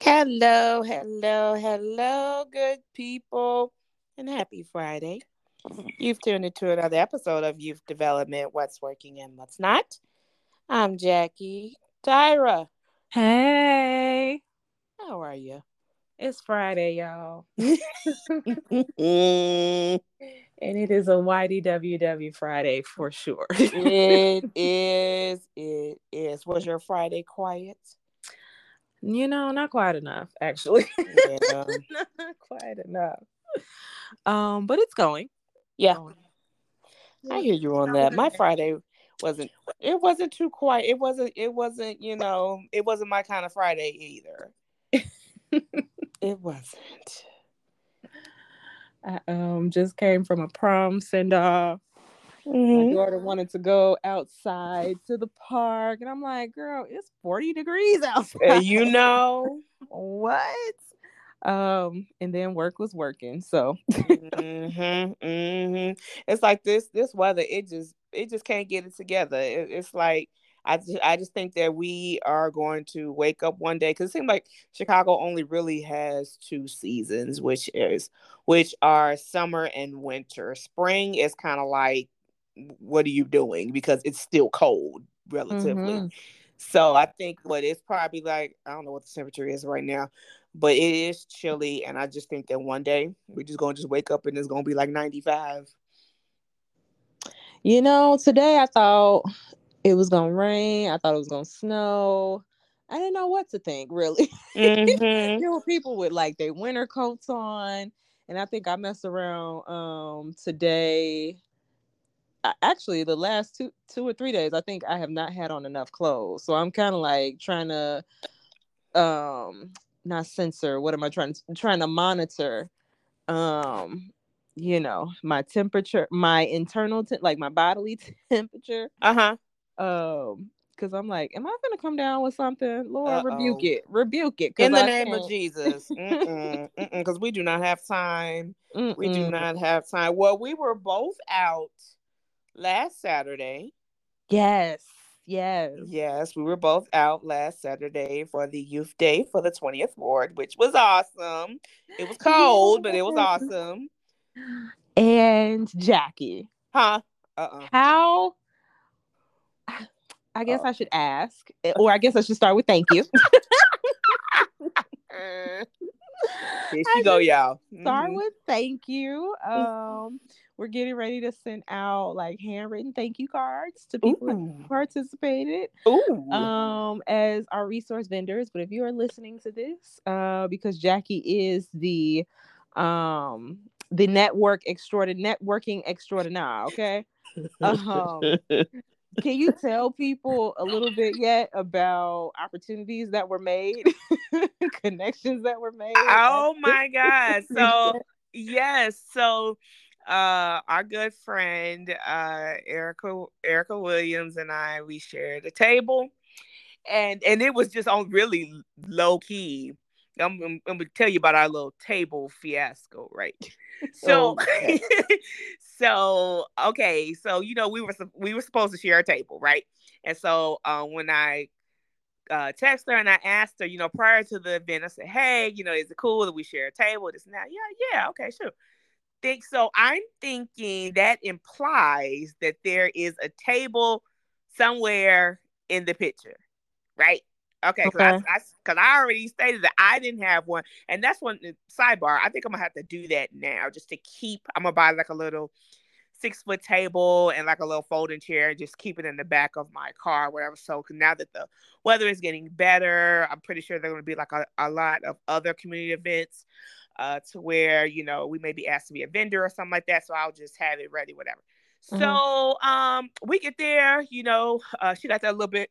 Hello, hello, hello, good people, and happy Friday. You've tuned into another episode of Youth Development What's Working and What's Not. I'm Jackie. Tyra, Hey, how are you? it's Friday, y'all. it And it is a YDWW Friday for sure. is, it is. Was your Friday quiet? you know, not quite enough, actually. Yeah. not quite enough. Um, but it's going. Yeah, Going. I hear you on that. My Friday wasn't it wasn't too quiet. It wasn't it wasn't, you know, it wasn't my kind of Friday either. it wasn't. I um just came from a prom send off. My Mhm. daughter wanted to go outside to the park, and I'm like, girl, it's 40 degrees outside. You know. what? Um, and then work was working. So hmm hmm It's like this this weather. It just it just can't get it together. It, it's like I just, I just think that we are going to wake up one day because it seems like Chicago only really has two seasons, which is which are summer and winter. Spring is kind of like what are you doing because it's still cold relatively. Mhm. So I think what it's probably like, I don't know what the temperature is right now, but it is chilly. And I just think that one day we're just gonna just wake up and it's gonna be like 95. You know, today I thought it was gonna rain. I thought it was gonna snow. I didn't know what to think, really. Mhm. there were people with like their winter coats on, and I think I messed around um today. I- Actually, the last two two or three days, I think I have not had on enough clothes, so I'm kind of like trying to um not censor. What am I trying to trying to monitor? Um, you know, my temperature, my internal, te- like my bodily temperature Uh-huh. Um because i'm like am i gonna come down with something lord rebuke Uh-oh. it rebuke it. In the I name of can't- Jesus. Mm-mm. Mm-mm. Because we do not have time. We do not have time. Well, we were both out last Saturday. yes yes Yes, we were both out last Saturday for the youth day for the 20th ward, which was awesome. It was cold, but it was awesome. and jackie Huh? Uh-uh. how i guess Oh. i should ask eh, or i guess i should start with thank you Here I go, y'all. start Mhm. with thank you um we're getting ready to send out like handwritten thank you cards to people Ooh. who participated Ooh. um as our resource vendors but if you are listening to this uh because jackie is the um the network extraordinary networking extraordinaire okay um can you tell people a little bit yet about opportunities that were made connections that were made oh my god so yes. So uh our good friend uh erica erica williams and i we shared a table and and it was just on really low key i'm, I'm, I'm gonna tell you about our little table fiasco right so Okay. so okay so you know we were we were supposed to share a table right and so uh, when i uh, text her and I asked her, you know, prior to the event, I said, hey, you know, is it cool that we share a table? This and that. Yeah, yeah, okay, sure. Think so. I'm thinking that implies that there is a table somewhere in the picture, right? Okay, because Okay. I, because I, already stated that I didn't have one, and that's one sidebar. I think I'm gonna have to do that now, just to keep. I'm gonna buy like a little six foot table and like a little folding chair, just keep it in the back of my car, whatever. So now that the weather is getting better, I'm pretty sure there are going to be like a, a lot of other community events uh, to where, you know, we may be asked to be a vendor or something like that. So I'll just have it ready, whatever. Mhm. So um, we get there, you know, uh, she got that a little bit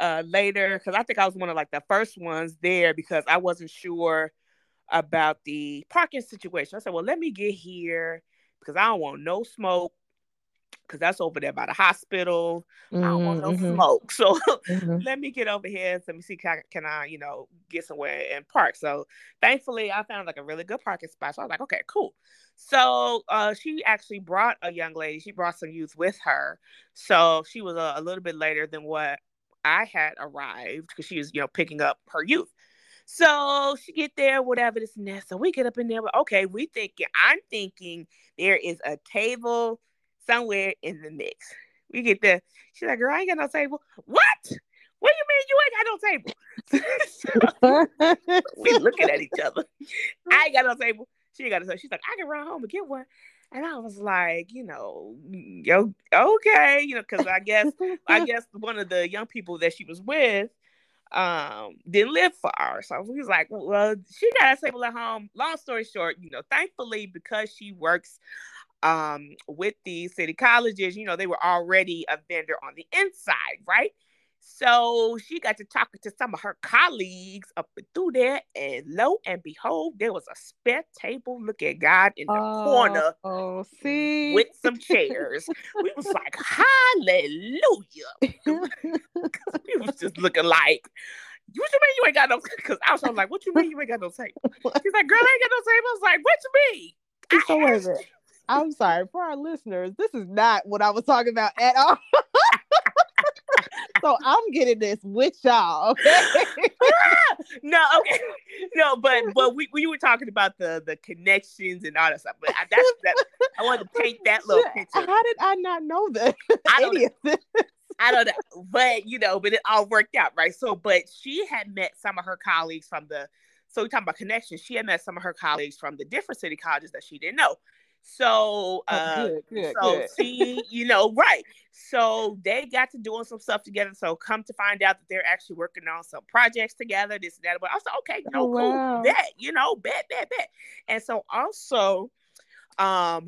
uh, later because I think I was one of like the first ones there because I wasn't sure about the parking situation. I said, well, let me get here because I don't want no smoke because that's over there by the hospital. I don't want no Mhm, smoke. So mhm. let me get over here. Let me see can, can I, you know, get somewhere and park. So thankfully I found like a really good parking spot. So I was like, okay, cool. So uh, she actually brought a young lady. She brought some youth with her. So she was a, a little bit later than what I had arrived because she was, you know, picking up her youth. So she get there, whatever this and that. So we get up in there. Okay, we thinking. I'm thinking there is a table somewhere in the mix. We get there. She's like, "Girl, I ain't got no table." What? What do you mean you ain't got no table? we looking at each other. I ain't got no table. She ain't got no table. She's like, I can run home and get one. And I was like, you know, yo, okay, you know, because I guess I guess one of the young people that she was with um didn't live far. So he was like, Well, she got a table at home. Long story short, you know, thankfully because she works um with the city colleges, you know, they were already a vendor on the inside, right? So she got to talking to some of her colleagues up and through there, and lo and behold, there was a spare table. Look at God in the oh, corner. Oh, see, with some chairs. we was like, Hallelujah! we was just looking like. What you mean you ain't got no? Because I was like, "What you mean you ain't got no table?" She's like, "Girl, I ain't got no table." I was like, "What you mean?" So wait a minute. I'm sorry for our listeners. This is not what I was talking about at all so I'm getting this with y'all. Okay. no, okay. No, but but we, we were talking about the the connections and all that stuff. But I, that's that I wanted to paint that little picture. How did I not know that? I don't know. I don't know. But you know, but it all worked out, right? So, but she had met some of her colleagues from the so we talking about connections. She had met some of her colleagues from the different city colleges that she didn't know. So, oh, uh, good, good, so good. she, you know, right. So they got to doing some stuff together. So come to find out that they're actually working on some projects together, this and that. But I was like, okay, no, oh, cool, wow. bet, you know, bet, bet, bet. And so also, um,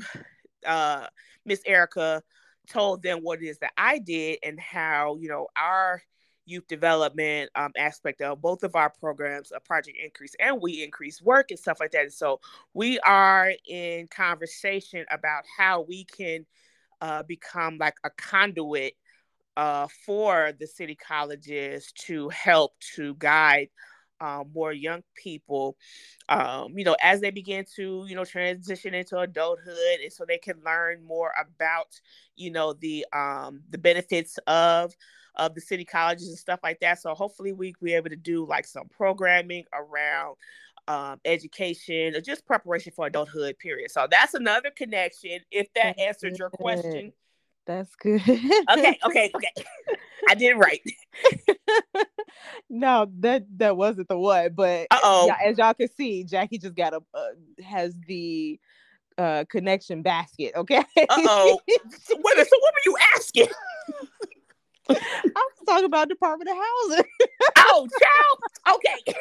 uh, Miss Erica told them what it is that I did and how, you know, our youth development um, aspect of both of our programs, a project increase and we increase work and stuff like that. And so we are in conversation about how we can uh, become like a conduit uh, for the city colleges to help to guide um, more young people, um, you know, as they begin to, you know, transition into adulthood, and so they can learn more about, you know, the um, the benefits of of the city colleges and stuff like that. So hopefully we be able to do like some programming around um, education or just preparation for adulthood. Period. So that's another connection. If that answered your question. That's good. okay, okay, okay. I did it right. no, that that wasn't the one, but oh, as y'all can see, Jackie just got a uh, has the uh connection basket. Okay. Uh oh. Wait so what were you asking? I was talking about Department of Housing. oh, child. Okay.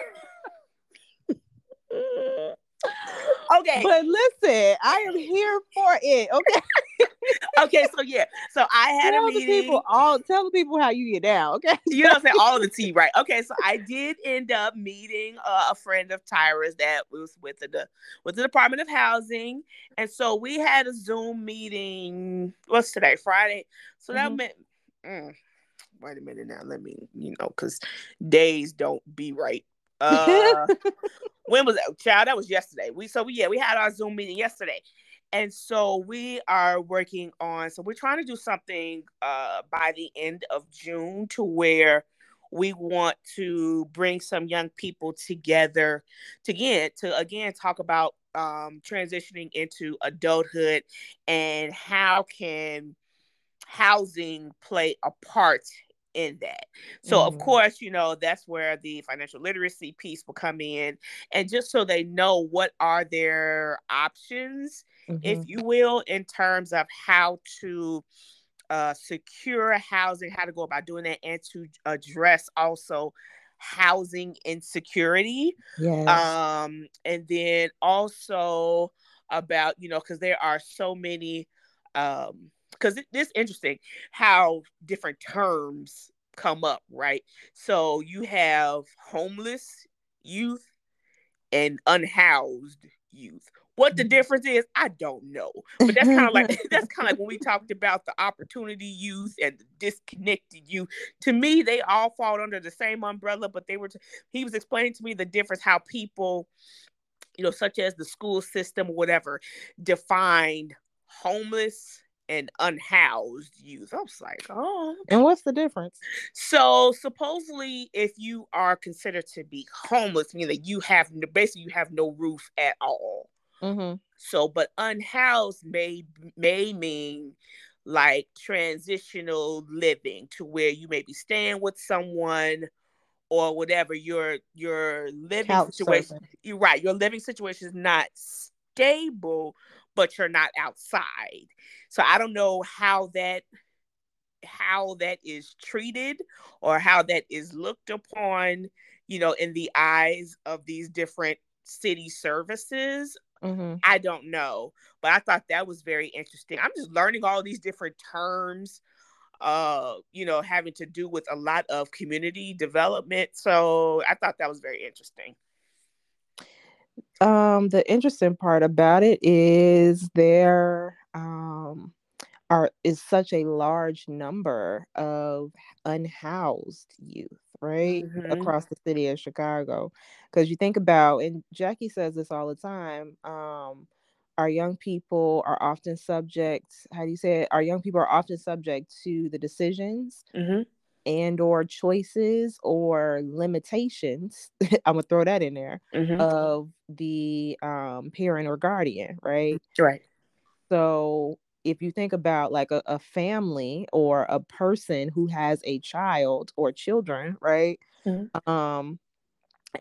Okay. But listen, I am here for it. Okay. okay, so yeah. So I had tell a meeting. The people all tell the people how you get down, okay? you know what I'm saying? All the tea, right? Okay, so I did end up meeting uh, a friend of Tyra's that was with the with the Department of Housing. And so we had a Zoom meeting. What's today? Friday. So that mm-hmm. meant mm, wait a minute now. Let me, you know, because days don't be right. Uh, when was that? Child, that was yesterday. We so we, yeah, we had our Zoom meeting yesterday. And so we are working on, so we're trying to do something uh, by the end of June to where we want to bring some young people together to again to again talk about um, transitioning into adulthood and how can housing play a part in that. So, mm-hmm. of course, you know, that's where the financial literacy piece will come in. And just so they know what are their options, mm-hmm. if you will, in terms of how to uh, secure housing, how to go about doing that, and to address also housing insecurity. Yes. Um, and then also about, you know, because there are so many um because it, it's interesting how different terms come up, right? So you have homeless youth and unhoused youth. What the mm-hmm. difference is, I don't know. But that's kind of like that's kind of like when we talked about the opportunity youth and the disconnected youth. To me, they all fall under the same umbrella, but they were. T- he was explaining to me the difference how people you know, such as the school system or whatever, defined homeless and unhoused youth. I was like, oh. And what's the difference? So supposedly, if you are considered to be homeless, meaning that you have basically you have no roof at all. Mm-hmm. So, but unhoused may may mean like transitional living to where you may be staying with someone or whatever your your living Couch situation you're right your living situation is not stable but you're not outside so i don't know how that how that is treated or how that is looked upon you know in the eyes of these different city services mm-hmm. i don't know but i thought that was very interesting i'm just learning all these different terms uh, you know, having to do with a lot of community development. So I thought that was very interesting. Um, the interesting part about it is there um are is such a large number of unhoused youth, right? Mm-hmm. Across the city of Chicago. Because you think about, and Jackie says this all the time, um, our young people are often subject how do you say it our young people are often subject to the decisions mm-hmm. And or choices or limitations i'm gonna throw that in there mm-hmm. of the um, parent or guardian right right so if you think about like a, a family or a person who has a child or children right mm-hmm. um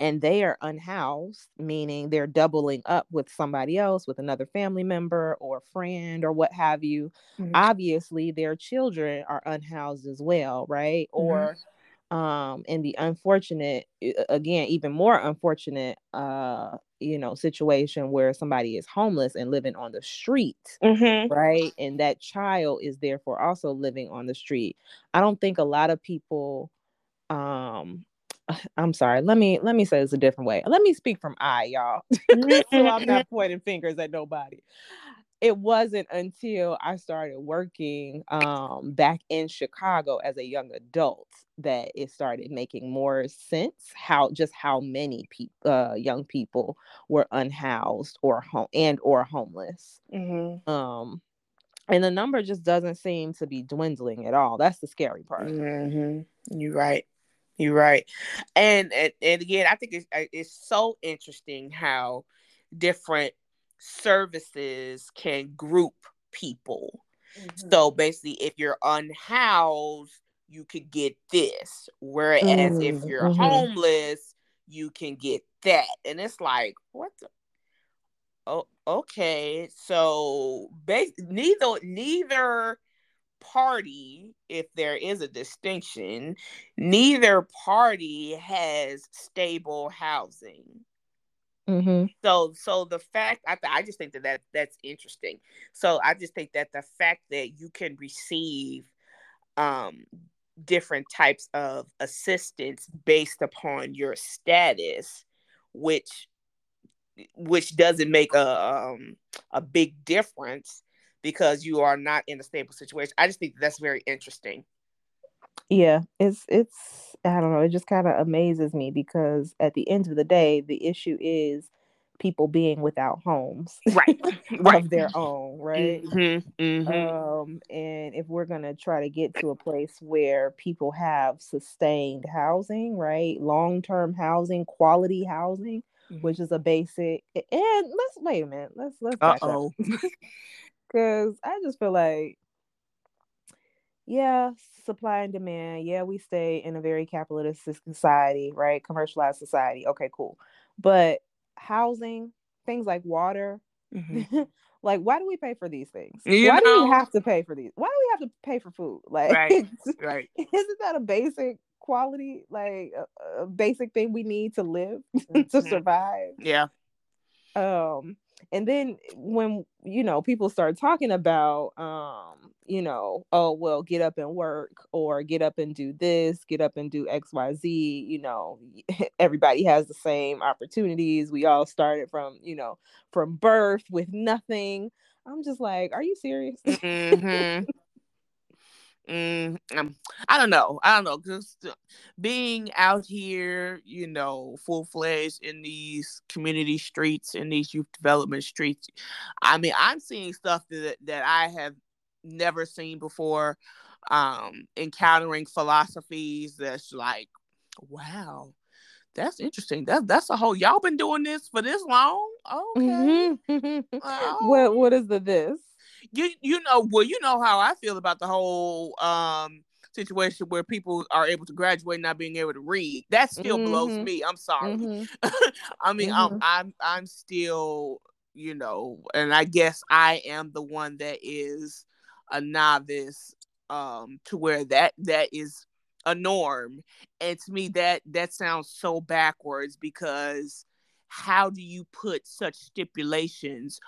and they are unhoused, meaning they're doubling up with somebody else, with another family member or friend or what have you. Mm-hmm. Obviously, their children are unhoused as well, right? Mm-hmm. Or um in the unfortunate again even more unfortunate uh you know situation where somebody is homeless and living on the street mm-hmm. right and that child is therefore also living on the street i don't think a lot of people um I'm sorry. Let me let me say this a different way. Let me speak from I, y'all. so I'm not pointing fingers at nobody. It wasn't until I started working um, back in Chicago as a young adult that it started making more sense how just how many people uh, young people were unhoused or home and or homeless. Mm-hmm. Um, and the number just doesn't seem to be dwindling at all. That's the scary part. Mm-hmm. You're right. You're right, and, and and again, I think it's it's so interesting how different services can group people. Mm-hmm. So basically, if you're unhoused, you could get this, whereas mm-hmm. if you're mm-hmm. homeless, you can get that, and it's like what the. Oh, okay. So, bas- neither neither party, if there is a distinction, neither party has stable housing. Mm-hmm. So, so the fact I, th- I just think that, that that's interesting. So I just think that the fact that you can receive um, different types of assistance based upon your status, which which doesn't make a um, a big difference because you are not in a stable situation. I just think that's very interesting. Yeah, it's it's I don't know, it just kind of amazes me because at the end of the day, the issue is people being without homes right right of their own right mm-hmm, mm-hmm. um and if we're going to try to get to a place where people have sustained housing right long-term housing quality housing mm-hmm. which is a basic and let's wait a minute let's let's Uh-oh. Cause I just feel like, yeah, supply and demand. Yeah, we stay in a very capitalist society, right? Commercialized society. Okay, cool. But housing, things like water, mm-hmm. like why do we pay for these things? You why know? do we have to pay for these? Why do we have to pay for food? Like, right, right. Isn't that a basic quality, like a, a basic thing we need to live to mm-hmm. survive? Yeah. Um, and then when you know people start talking about um you know oh well get up and work or get up and do this get up and do xyz you know everybody has the same opportunities. We all started from you know from birth with nothing. I'm just like are you serious? Mm-hmm. Mm, um, I don't know. I don't know. Because being out here, you know, full fledged in these community streets, in these youth development streets, I mean, I'm seeing stuff that that I have never seen before. Um, encountering philosophies that's like, wow, that's interesting. That that's a whole. Y'all been doing this for this long? Okay. Mm-hmm. what what is the this? You you know well you know how I feel about the whole um situation where people are able to graduate not being able to read. That still mm-hmm. blows me. I'm sorry. Mm-hmm. I mean, mm-hmm. I'm I'm I'm still you know, and I guess I am the one that is a novice um to where that that is a norm and to me that that sounds so backwards because how do you put such stipulations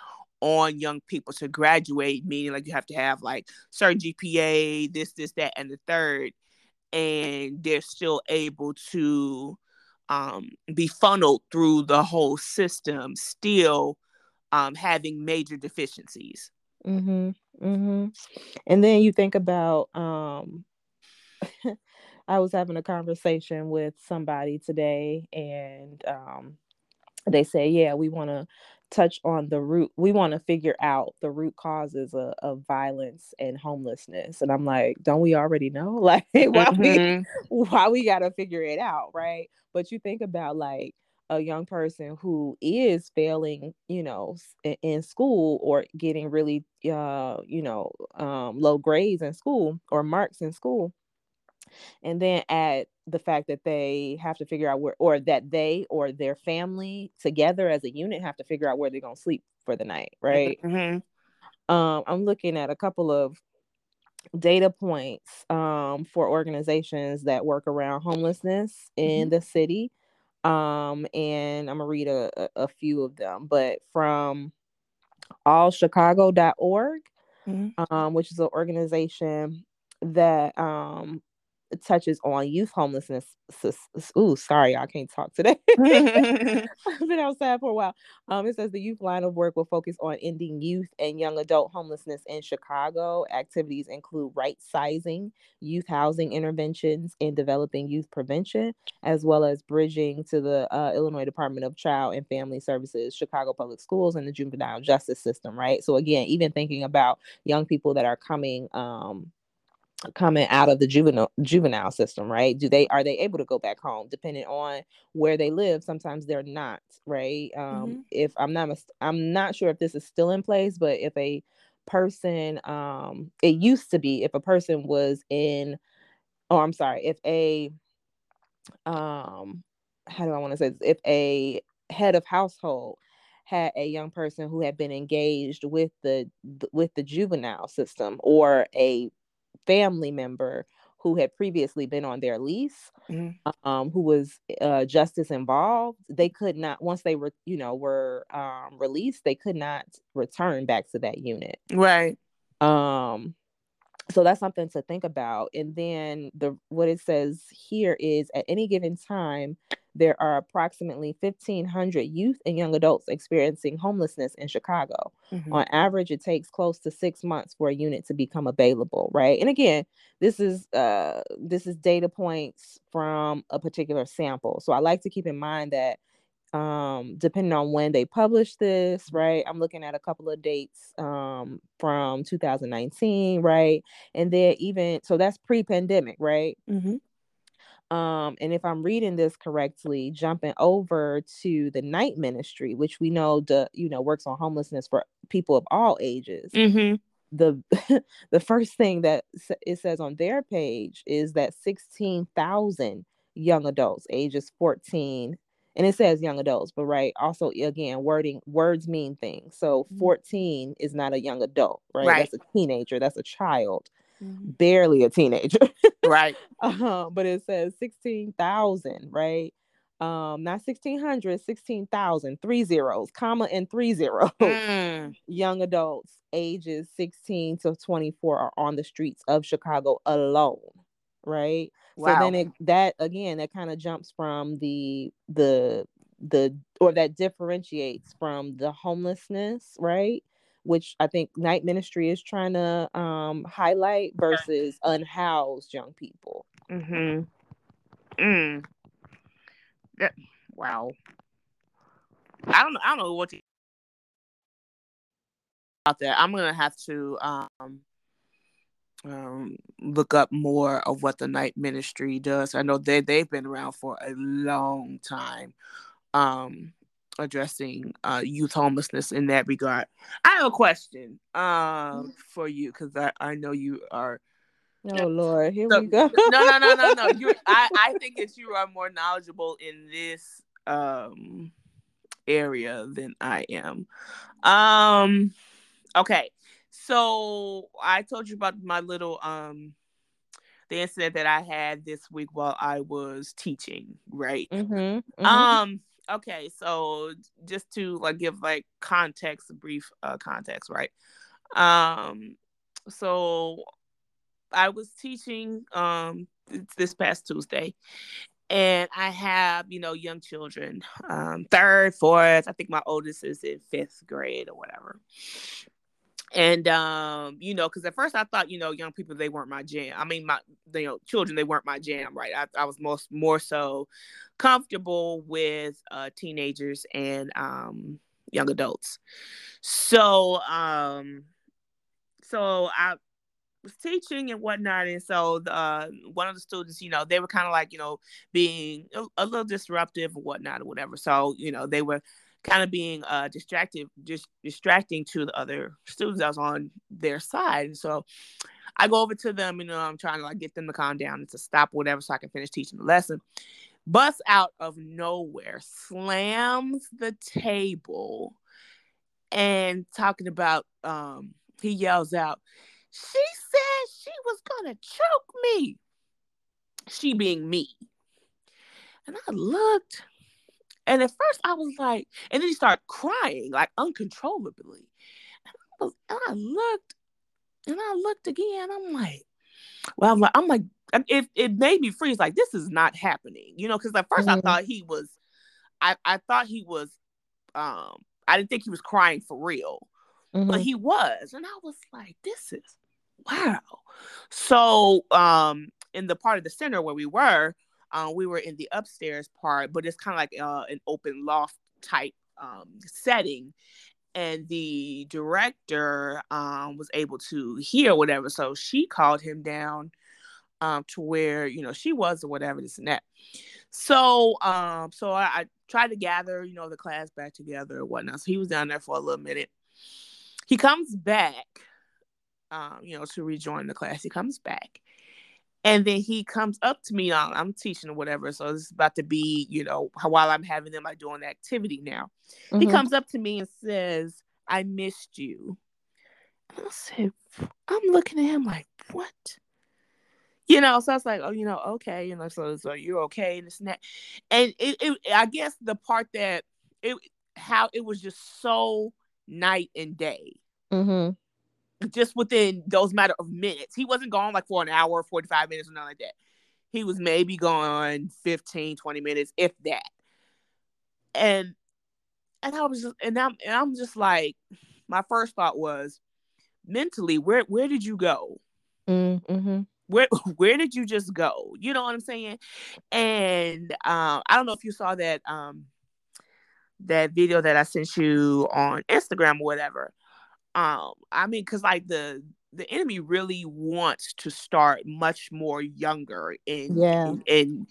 on young people to graduate, meaning like you have to have like certain GPA, this, this, that, and the third, and they're still able to um, be funneled through the whole system, still um, having major deficiencies. Mm-hmm. Mm-hmm. And then you think about, um, I was having a conversation with somebody today, and um, they say, yeah, we want to touch on the root we want to figure out the root causes of, of, violence and homelessness and i'm like don't we already know like why mm-hmm. we why we gotta figure it out right but you think about like a young person who is failing you know in school or getting really uh you know um low grades in school or marks in school and then add the fact that they have to figure out where or that they or their family together as a unit have to figure out where they're going to sleep for the night right mm-hmm. um, i'm looking at a couple of data points um, for organizations that work around homelessness in mm-hmm. the city um, and i'm gonna read a, a, a few of them but from allchicago.org mm-hmm. um, which is an organization that um, touches on youth homelessness. Ooh, sorry, I can't talk today. I've been outside for a while. Um, it says the youth line of work will focus on ending youth and young adult homelessness in Chicago. Activities include right sizing, youth housing interventions, and developing youth prevention, as well as bridging to the uh, Illinois Department of Child and Family Services, Chicago Public Schools, and the juvenile justice system. Right. So again, even thinking about young people that are coming. Um, coming out of the juvenile juvenile system right? Do they are they able to go back home? Depending on where they live sometimes they're not right? Um mm-hmm. if i'm not i'm not sure if this is still in place but if a person um it used to be if a person was in oh i'm sorry if a um how do i want to say this? If a head of household had a young person who had been engaged with the with the juvenile system or a family member who had previously been on their lease, mm-hmm. um, who was uh, justice involved, they could not once they were, you know, were um, released, they could not return back to that unit. Right. Um, so that's something to think about. And then the what it says here is at any given time, there are approximately 1,500 youth and young adults experiencing homelessness in Chicago. Mm-hmm. On average, it takes close to six months for a unit to become available, right? And again, this is uh, this is data points from a particular sample. So I like to keep in mind that um, depending on when they publish this, right? I'm looking at a couple of dates um, from 2019, right? And then even so, that's pre-pandemic, right? Mm-hmm. Um, and if I'm reading this correctly, jumping over to the night ministry, which we know the you know works on homelessness for people of all ages. Mm-hmm. The the first thing that it says on their page is that 16,000 young adults ages 14 and it says young adults but right also again wording words mean things so mm-hmm. 14 is not a young adult right, right. that's a teenager that's a child mm-hmm. barely a teenager. right. Uh-huh. But it says 16,000, right? Um, not 1600, 16,000, three zeros, comma, and three zeros. Mm. Young adults ages 16 to 24 are on the streets of Chicago alone, right? Wow. So then it, that again, that kind of jumps from the the the or that differentiates from the homelessness, right? Which I think night ministry is trying to um, highlight versus unhoused young people. Mm-hmm. Mm. That, wow. I don't. Know I don't know what to out there. I'm gonna have to um, um, look up more of what the night ministry does. I know they they've been around for a long time, um, addressing uh, youth homelessness in that regard. I have a question um, for you because I, I know you are. Oh Lord, here so, we go. no, no, no, no, no. You, I, I think that you are more knowledgeable in this um area than I am. Um, okay, so I told you about my little um the incident that I had this week while I was teaching, right? Mm-hmm, mm-hmm. Um. Okay, so just to like give like context, brief uh, context, right? Um. So I was teaching um this past Tuesday, and I have, you know, young children, um, third, fourth. I think my oldest is in fifth grade or whatever. And um, you know, because at first I thought, you know, young people they weren't my jam. I mean, my you know, children they weren't my jam, right? I, I was most more so comfortable with uh, teenagers and um, young adults. So um, so I was teaching and whatnot, and so the, uh, one of the students, you know, they were kind of like, you know, being a, a, little disruptive or whatnot or whatever. So you know, they were kind of being uh distracted, just distracting to the other students that was on their side. and So I go over to them, you know, I'm trying to like get them to calm down and to stop whatever so I can finish teaching the lesson. Bust out of nowhere, slams the table and talking about um he yells out she said she was gonna choke me. She being me. And I looked, and at first I was like, and then he started crying like uncontrollably. And I, was, and I looked, and I looked again. I'm like, well, I'm like, I'm like, it, it made me freeze. Like this is not happening, you know? Because at 1st mm-hmm. I thought he was, I I thought he was, um, I didn't think he was crying for real, mm-hmm. but he was, and I was like, this is wow. So um in the part of the center where we were, uh, we were in the upstairs part, but it's kind of like uh, an open loft type um, setting. And the director um, was able to hear whatever. So she called him down um, to where, you know, she was or whatever, this and that. So um, so I, I tried to gather, you know, the class back together or whatnot. So he was down there for a little minute. He comes back um, you know, to rejoin the class. He comes back. And then he comes up to me. I'm, I'm teaching or whatever. So this is about to be, you know, while I'm having them, I doing the activity now. Mm-hmm. He comes up to me and says, I missed you. And I said, I'm looking at him like, what? You know, so I was like, oh, you know, okay. You know, so, so you're okay and this and that. And it, it I guess the part that it how it was just so night and day. Mm-hmm just within those matter of minutes. He wasn't gone like for an hour, 45 minutes, or nothing like that. He was maybe gone 15, 20 minutes, if that. And and I was just and I'm and I'm just like, my first thought was mentally, where where did you go? Mm-hmm. Where where did you just go? You know what I'm saying? And um, I don't know if you saw that um that video that I sent you on Instagram or whatever um i mean because like the the enemy really wants to start much more younger in yeah. in, in,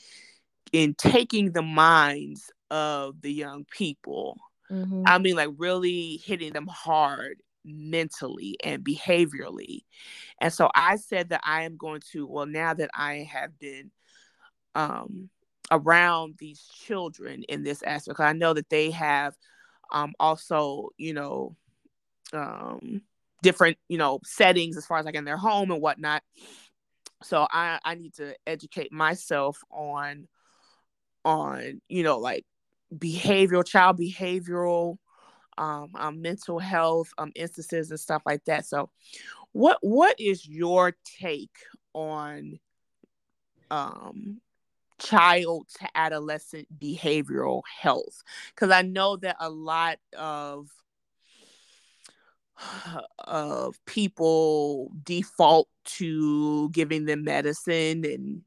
in taking the minds of the young people. Mm-hmm. i mean like really hitting them hard mentally and behaviorally. And so i said that i am going to well now that i have been um around these children in this aspect i know that they have um also you know um, different, you know, settings as far as like in their home and whatnot. So I I need to educate myself on on you know like behavioral child behavioral um, um mental health um instances and stuff like that so what what is your take on um child to adolescent behavioral health because i know that a lot of of people default to giving them medicine and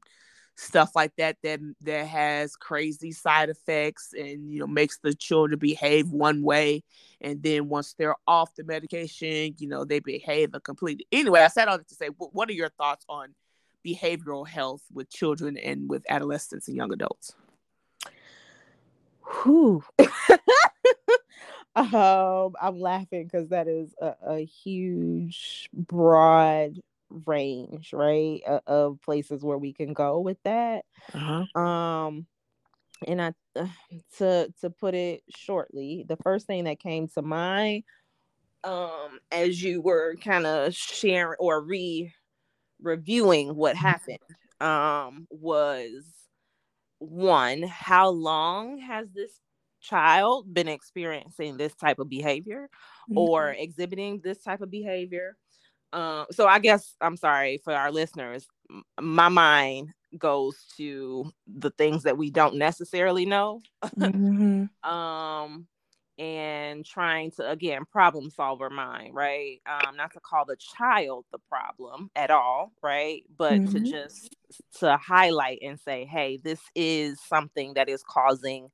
stuff like that that that has crazy side effects and you know makes the children behave one way and then once they're off the medication you know they behave a completely anyway i said all that to say what are your thoughts on behavioral health with children and with adolescents and young adults Whew. um, I'm laughing because that is a, a, huge, broad range, right, uh, of places where we can go with that. Uh-huh. Um, and I, uh, to to put it shortly, the first thing that came to mind, um, as you were kind of sharing or re reviewing what mm-hmm. happened, um, was one, how long has this child been experiencing this type of behavior mm-hmm. or exhibiting this type of behavior? Um, so I guess I'm sorry for our listeners. My mind goes to the things that we don't necessarily know. mm-hmm. um, and trying to again problem solver mind right um not to call the child the problem at all right but mm-hmm. to just to highlight and say hey this is something that is causing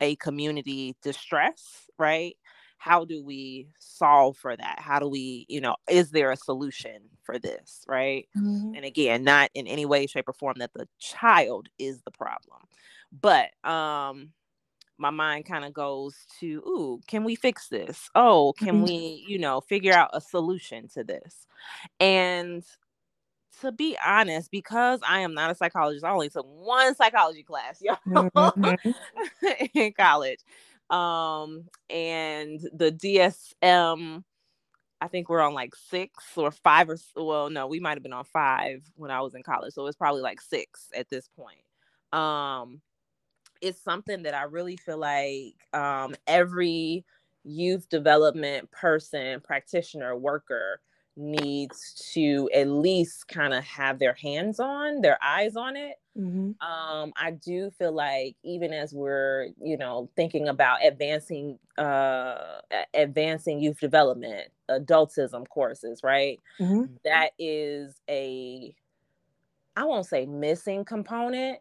a community distress right how do we solve for that how do we you know is there a solution for this right mm-hmm. and again not in any way shape or form that the child is the problem but um my mind kind of goes to, ooh, can we fix this? Oh, can mm-hmm. we, you know, figure out a solution to this? And to be honest, because I am not a psychologist, I only took one psychology class, y'all, mm-hmm. in college. Um, and the DSM, I think we're on like six or five or well, no, we might have been on five when I was in college. So it's probably like six at this point. Um, it's something that I really feel like um, every youth development person, practitioner, worker needs to at least kind of have their hands on, their eyes on it. Mm-hmm. Um, I do feel like even as we're, you know, thinking about advancing, uh, advancing youth development, adultism courses, right? Mm-hmm. That is a, I won't say missing component,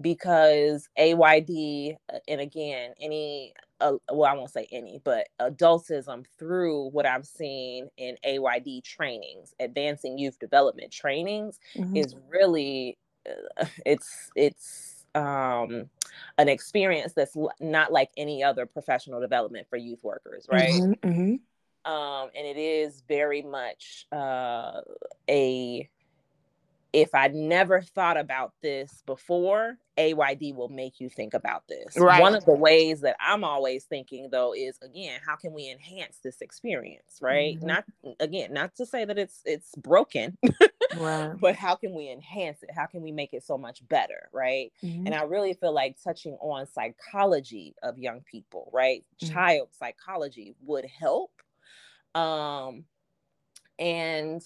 because AYD, uh, and again, any, uh, well, I won't say any, but adultism through what I've seen in AYD trainings, advancing youth development trainings, mm-hmm. is really, uh, it's, it's, um, an experience that's not like any other professional development for youth workers, right? Mm-hmm, mm-hmm. Um, and it is very much uh, a if I never thought about this before, AYD will make you think about this. Right. One of the ways that I'm always thinking though is again, how can we enhance this experience, right? Mm-hmm. Not again, not to say that it's it's broken, right. but how can we enhance it? How can we make it so much better, right? Mm-hmm. And I really feel like touching on psychology of young people, right? Mm-hmm. Child psychology would help. Um and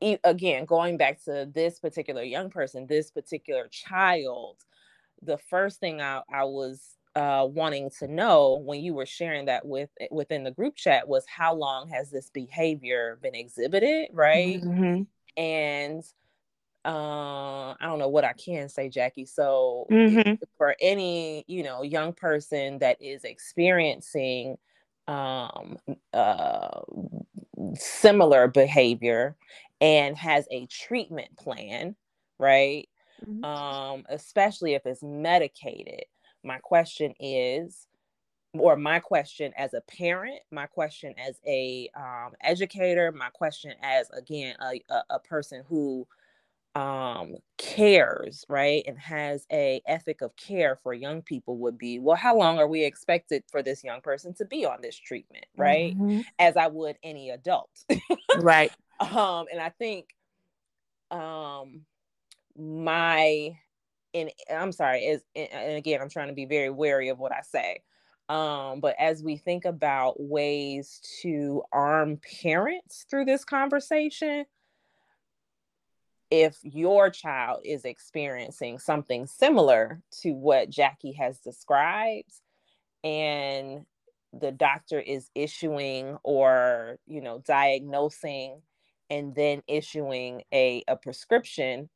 again, going back to this particular young person, this particular child, the first thing I, I was uh, wanting to know when you were sharing that with eh, within the group chat was how long has this behavior been exhibited, right? Mm-hmm. And uh, I don't know what I can say, Jackie. So mm-hmm. for any you know young person that is experiencing um, uh, similar behavior and has a treatment plan, right? Mm-hmm. Um, especially if it's medicated. My question is, or my question as a parent, my question as a um, educator, my question as again a, a, a person who um, cares, right, and has a ethic of care for young people would be, well, how long are we expected for this young person to be on this treatment, right? Mm-hmm. As I would any adult, right? Um, and I think um my and I'm sorry, is and again, I'm trying to be very wary of what I say. Um, but as we think about ways to arm parents through this conversation, if your child is experiencing something similar to what Jackie has described, and the doctor is issuing or you know diagnosing and then issuing a, a prescription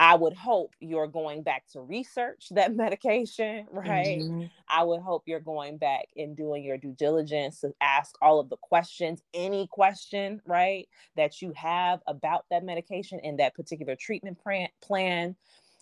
I would hope you're going back to research that medication, right? Mm-hmm. I would hope you're going back and doing your due diligence to ask all of the questions, any question, right, that you have about that medication and that particular treatment plan.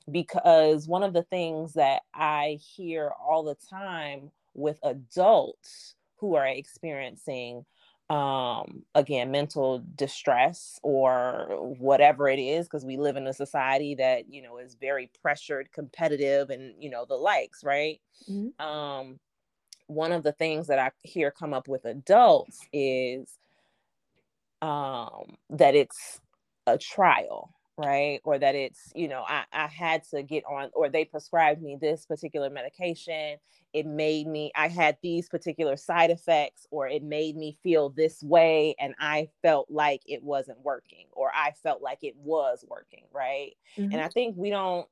Because one of the things that I hear all the time with adults who are experiencing um again mental distress or whatever it is because we live in a society that you know is very pressured competitive and you know the likes right mm-hmm. um one of the things that i hear come up with adults is um that it's a trial right? Or that it's you know I, I had to get on or they prescribed me this particular medication. It made me i had these particular side effects or it made me feel this way and i felt like it wasn't working or i felt like it was working right? Mm-hmm. and i think we don't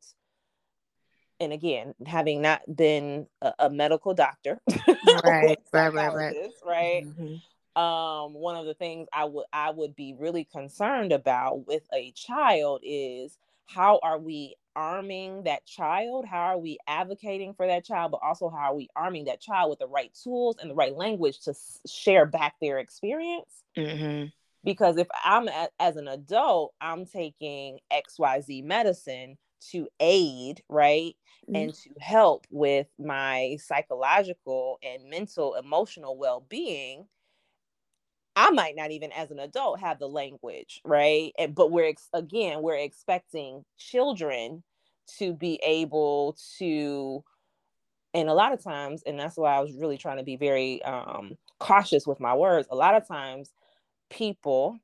and again having not been a, a medical doctor right right right right. right? Mm-hmm um one of the things i would i would be really concerned about with a child is how are we arming that child how are we advocating for that child but also how are we arming that child with the right tools and the right language to share back their experience mm-hmm. because if i'm a, as an adult i'm taking xyz medicine to aid right mm-hmm. and to help with my psychological and mental emotional well-being I might not even as an adult have the language, right? And, but we're ex- again, we're expecting children to be able to and a lot of times and that's why I was really trying to be very um cautious with my words. A lot of times people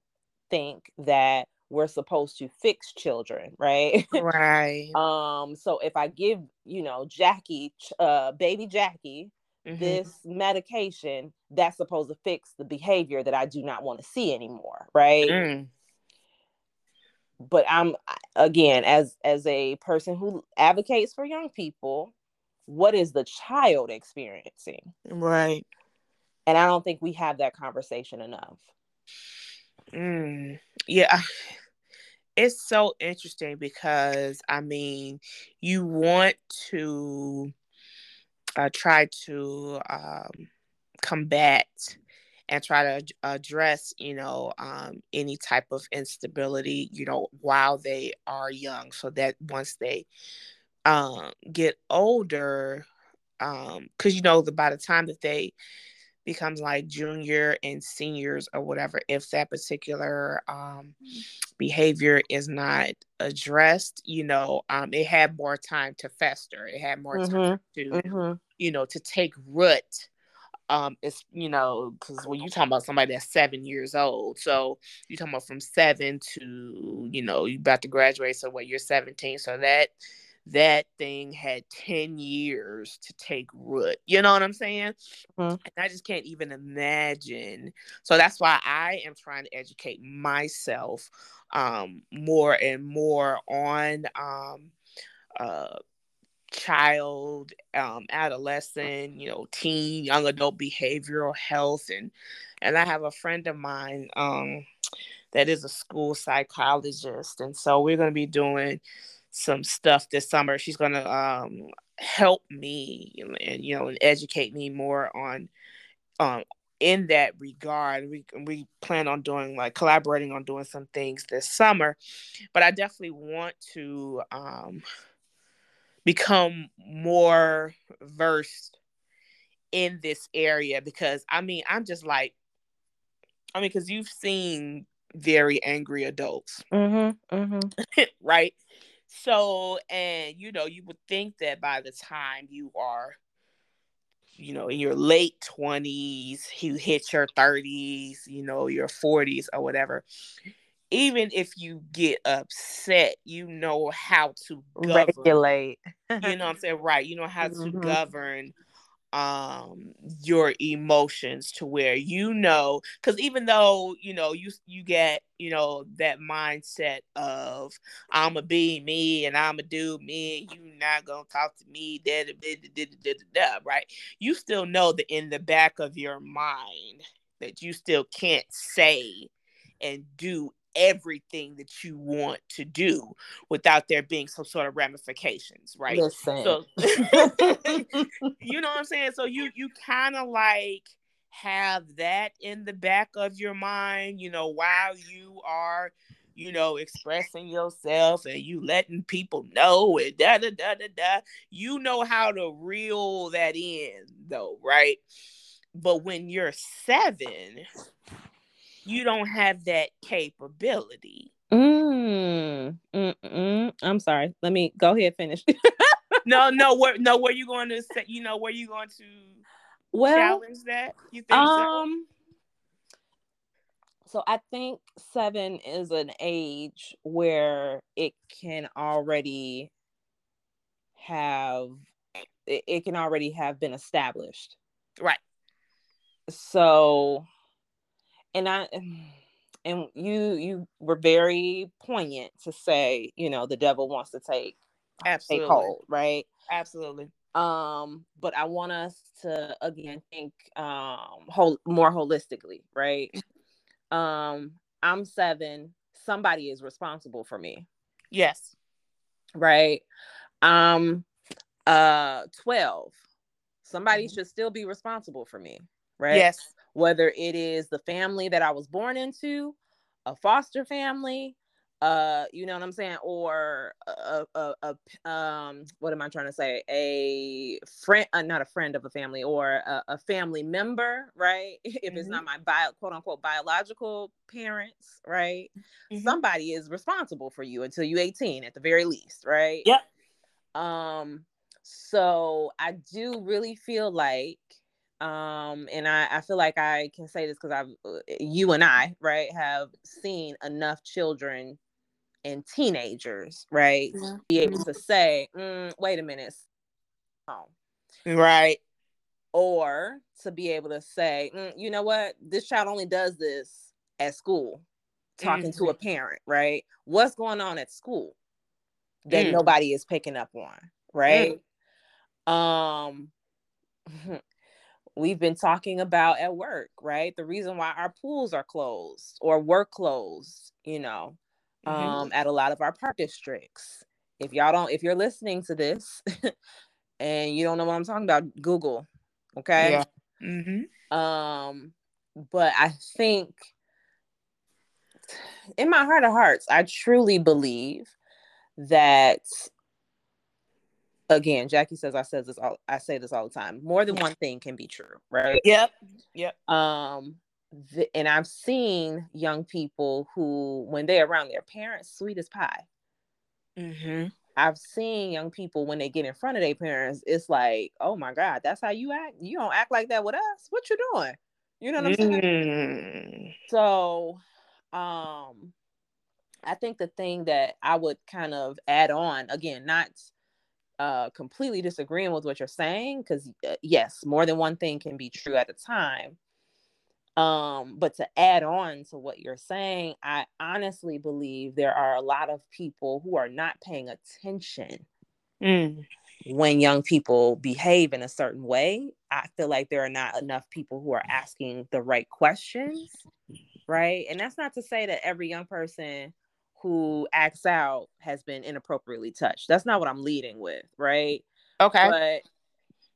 think that we're supposed to fix children, right? Right. um so if I give, you know, Jackie uh baby Jackie mm-hmm. this medication that's supposed to fix the behavior that I do not want to see anymore, right? Mm. But I'm again as as a person who advocates for young people, what is the child experiencing? Right. And I don't think we have that conversation enough. Mm. Yeah. It's so interesting because I mean, you want to uh, try to um, combat and try to address, you know, um, any type of instability, you know, while they are young, so that once they um, get older, because um, you know, the by the time that they becomes like junior and seniors or whatever, if that particular um, behavior is not addressed, you know, um, it had more time to fester. It had more mm-hmm. time to, mm-hmm. you know, to take root. Um, it's you know, because when you're talking about somebody that's seven years old, so you're talking about from seven to you know you about to graduate, so what you're 17, so that that thing had 10 years to take root. You know what I'm saying? Mm-hmm. And I just can't even imagine. So that's why I am trying to educate myself um, more and more on um, uh, child, um, adolescent, you know, teen, young adult behavioral health. And, and I have a friend of mine um, that is a school psychologist. And so we're going to be doing some stuff this summer. She's going to um, help me and you know and educate me more on um in that regard. We we plan on doing like collaborating on doing some things this summer, but I definitely want to um become more versed in this area because I mean I'm just like I mean because you've seen very angry adults, mm-hmm, mm-hmm. right? So, and you know, you would think that by the time you are, you know, in your late 20s, you hit your 30s, you know, your 40s or whatever, even if you get upset, you know how to govern. regulate. you know what I'm saying? Right. You know how to mm-hmm. govern um your emotions to where you know because even though you know you you get you know that mindset of i'ma be me and i'ma do me you not gonna talk to me da, da, da, da, da, right? You still know that in the back of your mind that you still can't say and do everything that you want to do without there being some sort of ramifications, right? Listen. So you know what I'm saying? So you you kind of like have that in the back of your mind, you know, while you are you know, expressing yourself and you letting people know and da da da da da. You know how to reel that in, though, right? But when you're seven, you don't have that capability. Mm, mm, I'm sorry. Let me go ahead finish. no, no, where no, where you going to say, you know, where you going to well, challenge that? You think um so? so I think seven is an age where it can already have it, it can already have been established. Right. So and I and you you were very poignant to say, you know, the devil wants to take absolutely take hold, right? Absolutely. Um, but I want us to again think um whole more holistically, right? Um, I'm seven, somebody is responsible for me. Yes. Right. Um uh 12 somebody mm-hmm. should still be responsible for me right yes whether it is the family that I was born into, a foster family, uh, you know what I'm saying, or a, a, a um, what am I trying to say? A friend, uh, not a friend of a family, or a, a family member, right? if mm-hmm. it's not my bio, quote unquote biological parents, right? Mm-hmm. Somebody is responsible for you until you're 18 at the very least, right? Yep. Um, so I do really feel like um and I, I feel like i can say this because i've uh, you and i right have seen enough children and teenagers right yeah. be able to say mm, wait a minute oh right or to be able to say mm, you know what this child only does this at school talking mm-hmm. to a parent right what's going on at school that mm. nobody is picking up on right mm. um we've been talking about at work, right? The reason why our pools are closed or were closed, you know, mm-hmm. um, at a lot of our park districts. If y'all don't, if you're listening to this and you don't know what I'm talking about, Google, okay? Yeah. Mm-hmm. Um, but I think in my heart of hearts, I truly believe that again, Jackie says I says this all I say this all the time. More than one thing can be true, right? Yep. Yep. Um the, and I've seen young people who when they're around their parents, sweet as pie. Mm-hmm. I've seen young people when they get in front of their parents, it's like, oh my God, that's how you act. You don't act like that with us. What you doing? You know what I'm saying? Mm. So um I think the thing that I would kind of add on, again, not uh, completely disagreeing with what you're saying because uh, yes, more than one thing can be true at a time. Um, but to add on to what you're saying, I honestly believe there are a lot of people who are not paying attention mm. when young people behave in a certain way. I feel like there are not enough people who are asking the right questions, right? And that's not to say that every young person who acts out has been inappropriately touched. That's not what I'm leading with, right? Okay. But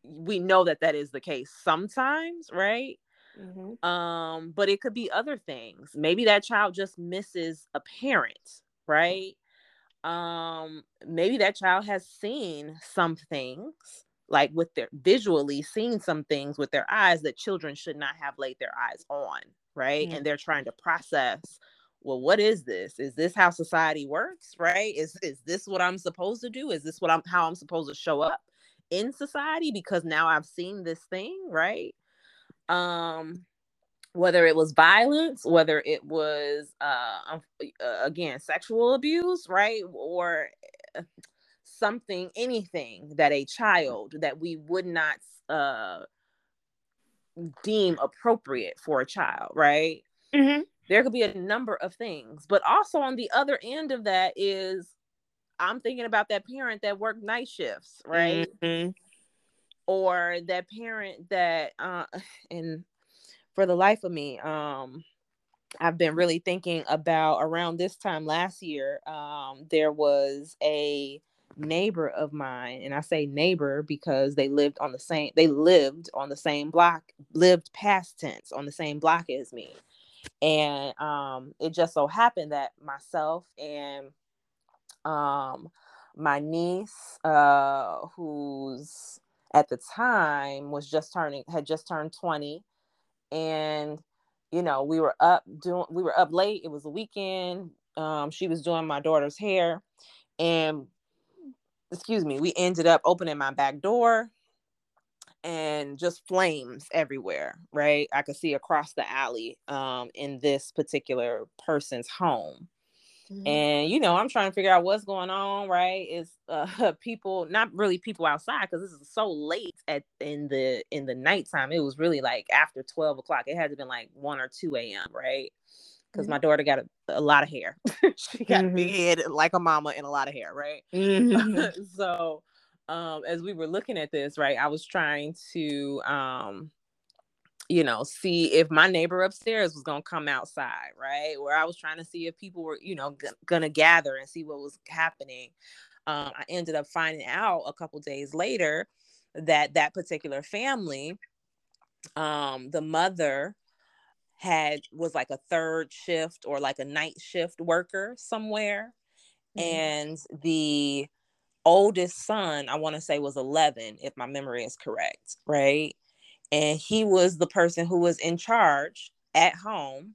we know that that is the case sometimes, right? Mm-hmm. Um, but it could be other things. Maybe that child just misses a parent, right? Um, maybe that child has seen some things like with their visually seen some things with their eyes that children should not have laid their eyes on, right? Mm-hmm. And they're trying to process well what is this? Is this how society works right? Is is this what i'm supposed to do? Is this what i'm how i'm supposed to show up in society? Because now i've seen this thing right? Um whether it was violence whether it was uh, uh again sexual abuse right? Or uh, something, anything that a child that we would not uh, deem appropriate for a child, right? Mm-hmm. There could be a number of things, but also on the other end of that is I'm thinking about that parent that worked night shifts, right? Mm-hmm. Or that parent that, uh, and for the life of me, um, I've been really thinking about around this time last year, um, there was a neighbor of mine, and I say neighbor because they lived on the same, they lived on the same block, lived past tense on the same block as me. And um, it just so happened that myself and um, my niece, uh, who's at the time was just turning, had just turned 20. And, you know, we were up doing, we were up late. It was a weekend. Um, she was doing my daughter's hair. And, excuse me, we ended up opening my back door and just flames everywhere, right? I could see across the alley um, in this particular person's home. Mm-hmm. And you know, I'm trying to figure out what's going on, right? Is uh, people not really people outside because this is so late at in the in the nighttime. It was really like after 12 o'clock. It had to been like 1 or 2 a.m., right? Because mm-hmm. my daughter got a, a lot of hair. she got mm-hmm. big head like a mama and a lot of hair, right? Mm-hmm. so um as we were looking at this, right, I was trying to um you know, see if my neighbor upstairs was going to come outside, right? Where I was trying to see if people were, you know, g- going to gather and see what was happening. Um, I ended up finding out a couple days later that that particular family, um, the mother had was like a third shift or like a night shift worker somewhere, mm-hmm. and the oldest son, I want to say, was 11, if my memory is correct, right? and he was the person who was in charge at home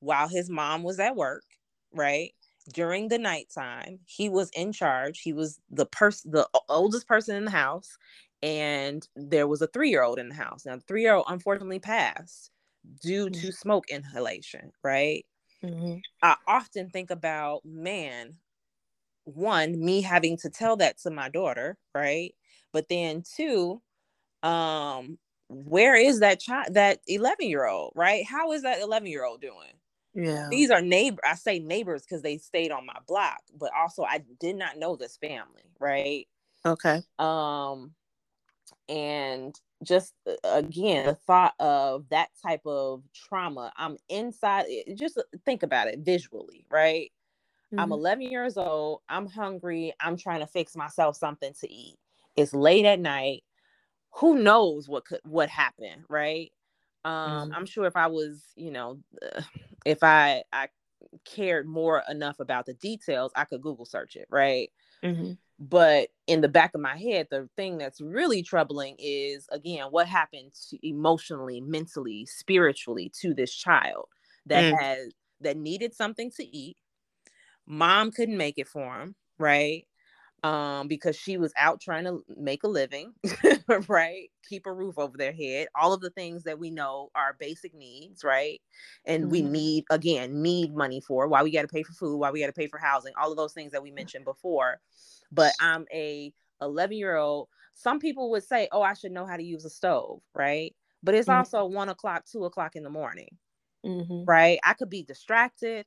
while his mom was at work right during the nighttime he was in charge he was the person the oldest person in the house and there was a three-year-old in the house now the three-year-old unfortunately passed due mm-hmm. to smoke inhalation right mm-hmm. i often think about man one me having to tell that to my daughter right? But then two um where is that child that 11 year old right? How is that 11 year old doing? Yeah. These are neighbor i say neighbors because they stayed on my block but also i did not know this family right? Okay. Um and just uh, again the thought of that type of trauma i'm inside just think about it visually right mm-hmm. i'm 11 years old i'm hungry i'm trying to fix myself something to eat it's late at night who knows what could what happened right um mm-hmm. i'm sure if i was you know uh, if i i cared more enough about the details i could google search it right mm-hmm. but in the back of my head the thing that's really troubling is again what happened to emotionally mentally spiritually to this child that mm. has that needed something to eat mom couldn't make it for him right um, because she was out trying to make a living, right? Keep a roof over their head, all of the things that we know are basic needs, right? And mm-hmm. we need, again, need money for why we got to pay for food, why we got to pay for housing, all of those things that we mentioned before. But I'm a 11 year old. Some people would say, oh, I should know how to use a stove, right? But it's mm-hmm. also one o'clock, two o'clock in the morning, mm-hmm. right? I could be distracted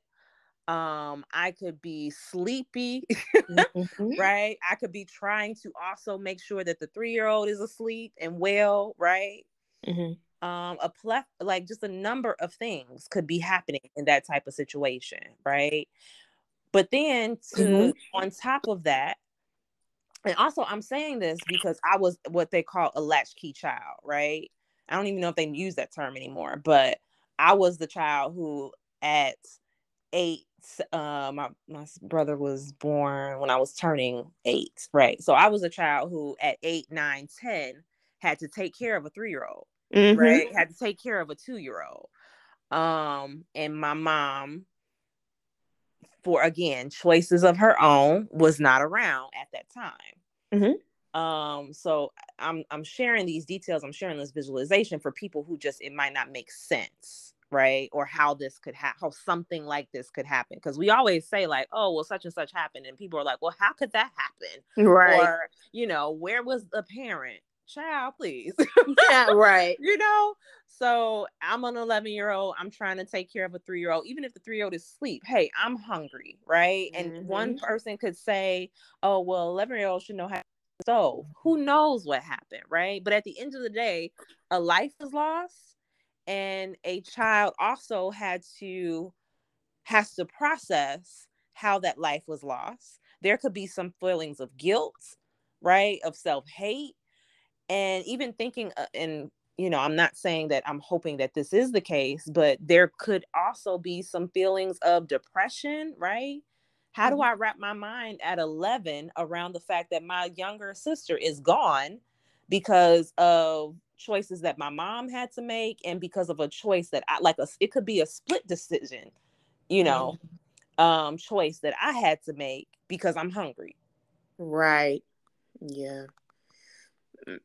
um i could be sleepy mm-hmm. right i could be trying to also make sure that the three-year-old is asleep and well right mm-hmm. um a pleth like just a number of things could be happening in that type of situation right but then to mm-hmm. on top of that and also i'm saying this because i was what they call a latchkey child right i don't even know if they use that term anymore but i was the child who at eight uh, my my brother was born when I was turning eight, right? So I was a child who, at eight, nine, ten, had to take care of a three year old, mm-hmm. right? Had to take care of a two year old, um, and my mom, for again choices of her own, was not around at that time. Mm-hmm. Um, so I'm I'm sharing these details. I'm sharing this visualization for people who just it might not make sense right or how this could happen how something like this could happen because we always say like oh well such and such happened and people are like well how could that happen? Right. Or you know where was the parent? Child please. Yeah right. You know? So i'm an 11 year old i'm trying to take care of a three year old even if the three year old is asleep hey i'm hungry right? Mm-hmm. and one mm-hmm. person could say oh well 11 year old should know how to stove who knows what happened right? But at the end of the day a life is lost and a child also had to has to process how that life was lost. There could be some feelings of guilt right? Of self-hate. And even thinking uh, and you know i'm not saying that i'm hoping that this is the case but there could also be some feelings of depression right? How do mm-hmm. i wrap my mind at 11 around the fact that my younger sister is gone because of choices that my mom had to make and because of a choice that I like a it could be a split decision, you know, mm-hmm. um choice that I had to make because I'm hungry. Right. Yeah. Mm,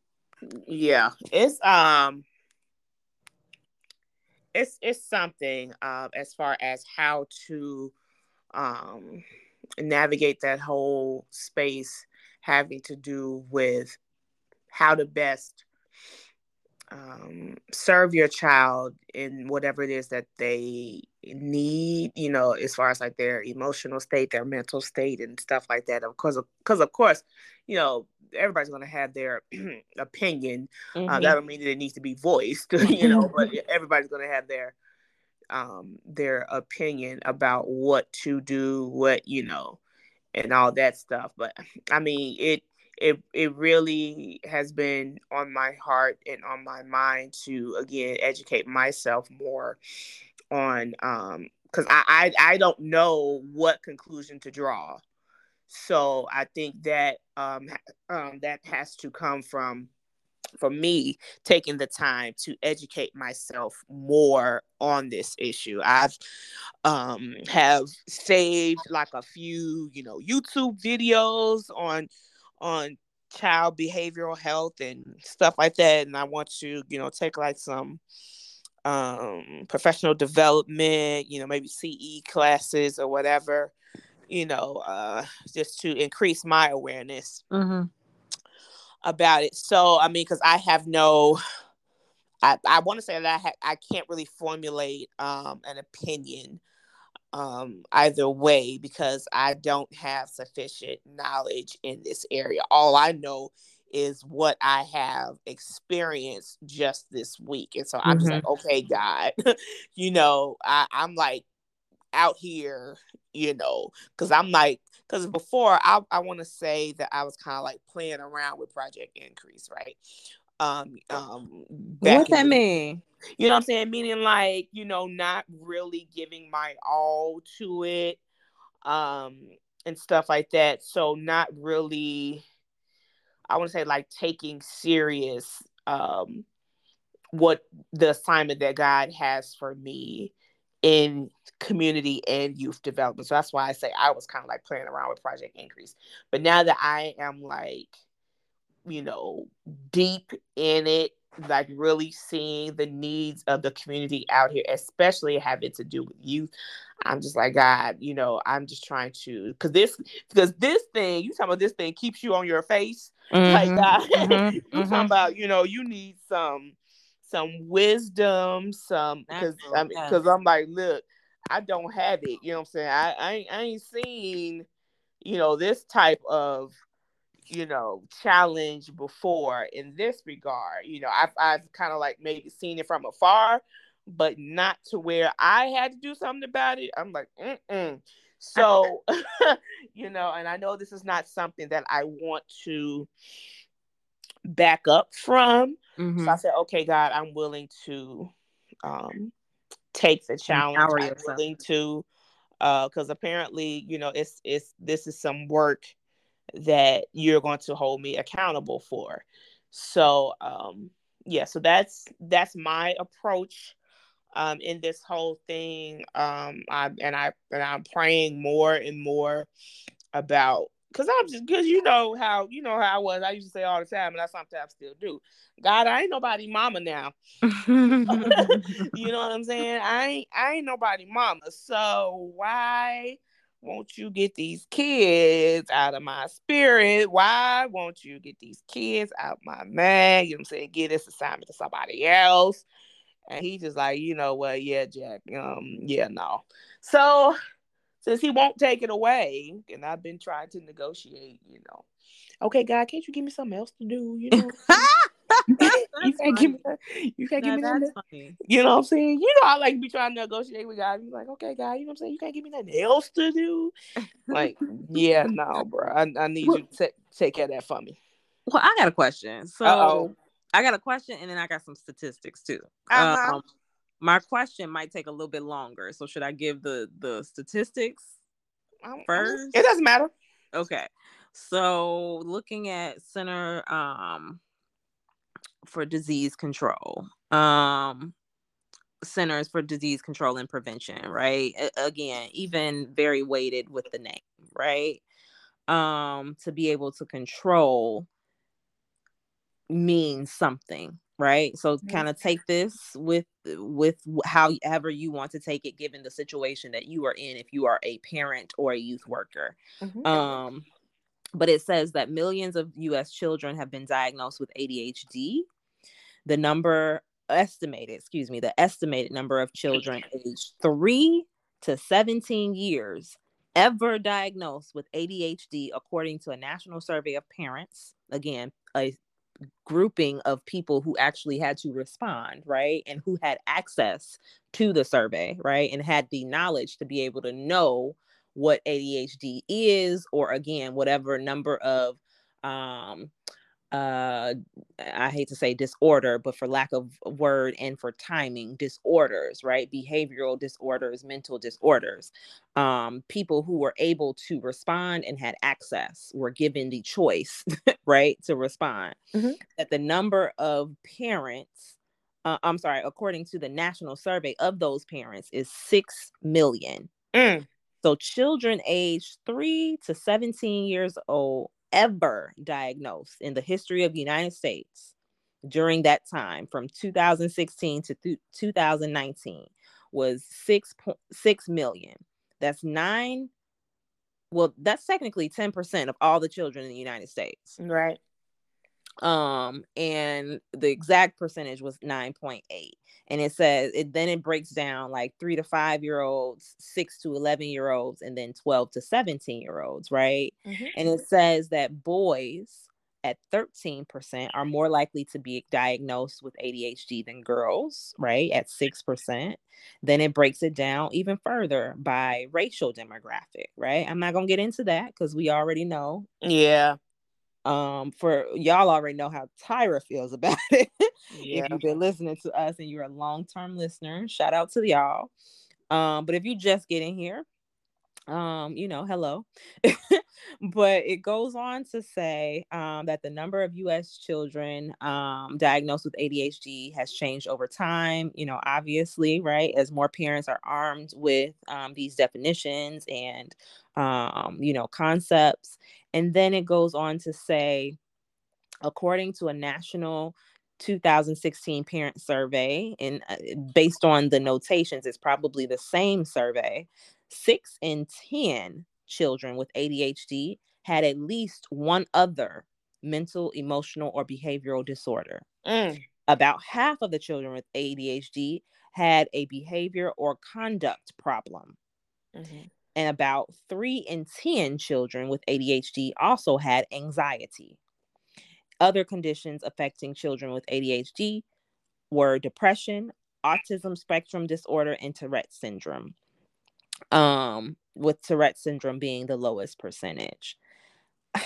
yeah. It's um it's it's something um as far as how to um navigate that whole space having to do with how to best um, serve your child in whatever it is that they need you know as far as like their emotional state their mental state and stuff like that. Of course because of course you know everybody's going to have their opinion. Mm-hmm. uh, that don't mean that it needs to be voiced you know but everybody's going to have their um their opinion about what to do what you know and all that stuff. But i mean it it it really has been on my heart and on my mind to again educate myself more on um because I, I I don't know what conclusion to draw. So I think that um, um that has to come from for me taking the time to educate myself more on this issue i've um have saved like a few you know youtube videos on on child behavioral health and stuff like that and i want to you know take like some um professional development you know maybe ce classes or whatever you know uh just to increase my awareness mm-hmm. about it so i mean because i have no i i want to say that i ha- i can't really formulate um an opinion um, either way because I don't have sufficient knowledge in this area. All I know is what I have experienced just this week. And so I'm mm-hmm. just like, okay, God, you know, I, I'm like out here, you know, because I'm like, because before I, I want to say that I was kind of like playing around with Project Increase, right? Um, um, what that mean? You know what I'm saying? Meaning like, you know, not really giving my all to it, um, and stuff like that. So not really I want to say like taking serious um what the assignment that God has for me in community and youth development. So that's why I say I was kind of like playing around with Project Increase. But now that I am like, you know, deep in it, like really seeing the needs of the community out here, especially having to do with youth. I'm just like, God, you know, I'm just trying to because this because this thing, you talking about this thing keeps you on your face. Mm-hmm, like God, mm-hmm, you mm-hmm. talking about, you know, you need some some wisdom, some because I'm because I'm like, look, I don't have it. You know what I'm saying? I I ain't, I ain't seen, you know, this type of you know challenge before in this regard you know i've, I've kind of like maybe seen it from afar but not to where i had to do something about it i'm like mm so you know and i know this is not something that i want to back up from mm-hmm. so i said okay god i'm willing to um take the challenge. I'm willing to uh because apparently you know it's it's this is some work that you're going to hold me accountable for. So um yeah, so that's that's my approach um in this whole thing. Um I and I and I'm praying more and more about Cause I'm just cause you know how you know how I was. I used to say all the time, and I sometimes still do. God, I ain't nobody mama now. you know what I'm saying? I ain't I ain't nobody mama. So why won't you get these kids out of my spirit? Why won't you get these kids out my man? You know what I'm saying? Get this assignment to somebody else. And he just like, you know what, yeah, Jack. Um, yeah, no. So since he won't take it away, and I've been trying to negotiate, you know. Okay, God, can't you give me something else to do? You know, you can't give me that. You can't give me that. Funny. You know what I'm saying? You know, I like to be trying to negotiate with God. He's like, okay, God, you know what I'm saying? You can't give me nothing else to do. Like, yeah, no, bro. I, I need you to take take care of that for me. Well, I got a question. So Uh-oh. I got a question, and then I got some statistics too. Uh-huh. Um, my question might take a little bit longer. So should I give the the statistics first? It doesn't matter. Okay. So looking at Center um for Disease Control, um Centers for Disease Control and Prevention, right? Again, even very weighted with the name, right? Um to be able to control means something right so kind of take this with with however you want to take it given the situation that you are in if you are a parent or a youth worker mm-hmm. um but it says that millions of us children have been diagnosed with adhd the number estimated excuse me the estimated number of children aged 3 to 17 years ever diagnosed with adhd according to a national survey of parents again a grouping of people who actually had to respond, right? And who had access to the survey, right? And had the knowledge to be able to know what ADHD is, or again, whatever number of um, uh i hate to say disorder but for lack of word and for timing disorders right behavioral disorders mental disorders um people who were able to respond and had access were given the choice right to respond mm-hmm. that the number of parents uh, i'm sorry according to the national survey of those parents is 6 million mm. so children aged 3 to 17 years old ever diagnosed in the history of the United States during that time from 2016 to th- 2019 was 6 6 million. That's 9 well that's technically 10% of all the children in the United States. Right um and the exact percentage was 9.8 and it says it then it breaks down like 3 to 5 year olds 6 to 11 year olds and then 12 to 17 year olds right mm-hmm. and it says that boys at 13% are more likely to be diagnosed with ADHD than girls, right? At 6%. Then it breaks it down even further by racial demographic, right? I'm not going to get into that because we already know. Yeah um for y'all already know how tyra feels about it yeah. if you've been listening to us and you're a long-term listener shout out to y'all. Um but if you just get in here um you know hello. But it goes on to say um, that the number of us children um, diagnosed with adhd has changed over time you know obviously right as more parents are armed with um, these definitions and um, you know concepts and then it goes on to say according to a national 2016 parent survey and uh, based on the notations it's probably the same survey six in 10 children with ADHD had at least one other mental, emotional, or behavioral disorder. Mm. About half of the children with ADHD had a behavior or conduct problem. Mm-hmm. And about three in 10 children with ADHD also had anxiety. Other conditions affecting children with ADHD were depression, autism spectrum disorder, and Tourette syndrome um, with Tourette syndrome being the lowest percentage.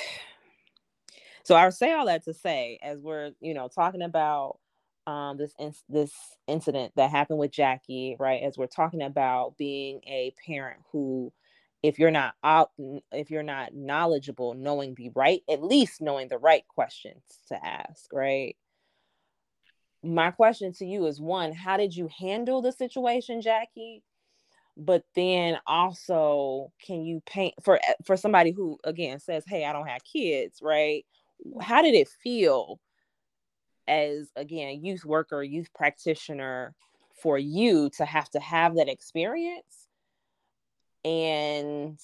so I say all that to say, as we're you know talking about um, this in- this incident that happened with Jackie, right? As we're talking about being a parent who, if you're not out, if you're not knowledgeable, knowing the right, at least knowing the right questions to ask, right? My question to you is one: How did you handle the situation, Jackie? but then also can you paint for eh, for somebody who again says hey i don't have kids right how did it feel as again youth worker youth practitioner for you to have to have that experience and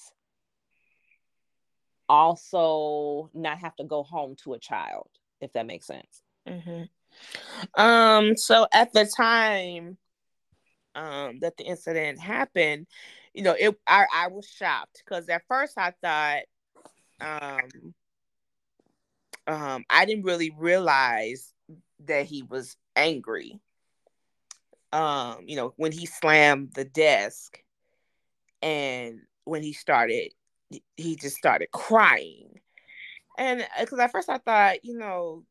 also not have to go home to a child if that makes sense mm-hmm. um so at the time um that the incident happened you know it i, I was shocked because at first i thought um um i didn't really realize that he was angry um you know when he slammed the desk and when he started he just started crying. And because uh, at first i thought you know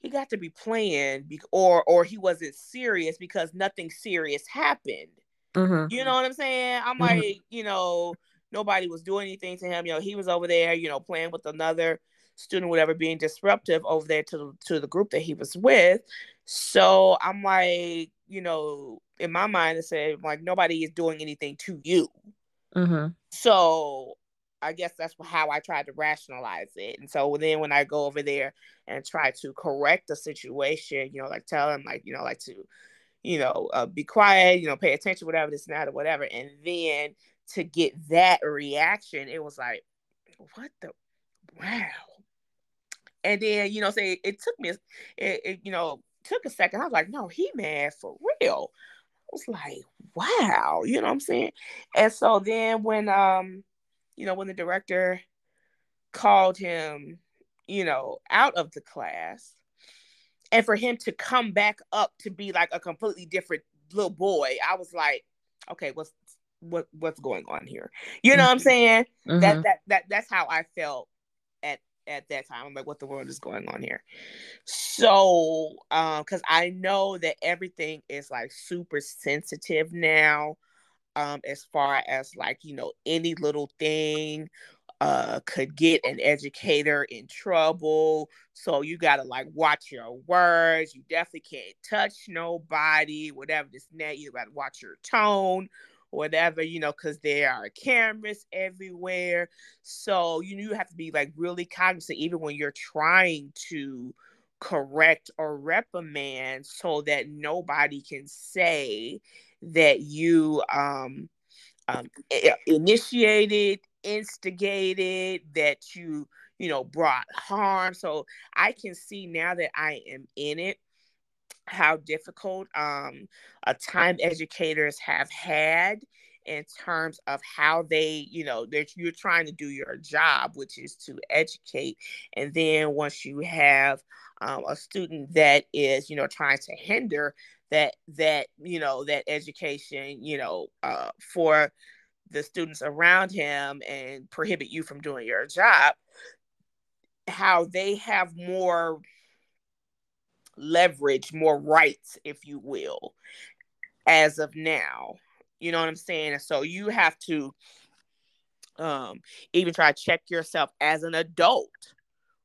he got to be playing or or he wasn't serious because nothing serious happened. Mm-hmm. you know what i'm saying? I'm mm-hmm. like you know nobody was doing anything to him. You know he was over there you know playing with another student whatever being disruptive over there to to the group that he was with. So i'm like you know in my mind it said like nobody is doing anything to you mm-hmm. so I guess that's how I tried to rationalize it. And so then when I go over there and try to correct the situation, you know, like tell him like, you know, like to, you know, uh, be quiet, you know, pay attention, whatever, this and that or whatever. And then to get that reaction, it was like, what the, wow. And then, you know, say it took me, it, it, you know, took a second. I was like, no, he mad for real. I was like, wow, you know what I'm saying? And so then when, um, you know, when the director called him, you know, out of the class, and for him to come back up to be like a completely different little boy, I was like, okay, what's what what's going on here? You know what I'm mm-hmm. saying? Mm-hmm. That that that that's how I felt at at that time. I'm like, what the world is going on here? So, um, because I know that everything is like super sensitive now um, as far as like, you know, any little thing uh, could get an educator in trouble. So you got to like watch your words. You definitely can't touch nobody, whatever this net. You got to watch your tone, whatever, you know, because there are cameras everywhere. So you, you have to be like really cognizant, even when you're trying to correct or reprimand so that nobody can say that you um, um, initiated, instigated, that you you know brought harm. So I can see now that I am in it how difficult um, a time educators have had in terms of how they, you know, that you're trying to do your job, which is to educate. And then once you have um, a student that is, you know, trying to hinder that that you know that education you know uh, for the students around him and prohibit you from doing your job how they have more leverage more rights if you will as of now. You know what i'm saying? So you have to um even try to check yourself as an adult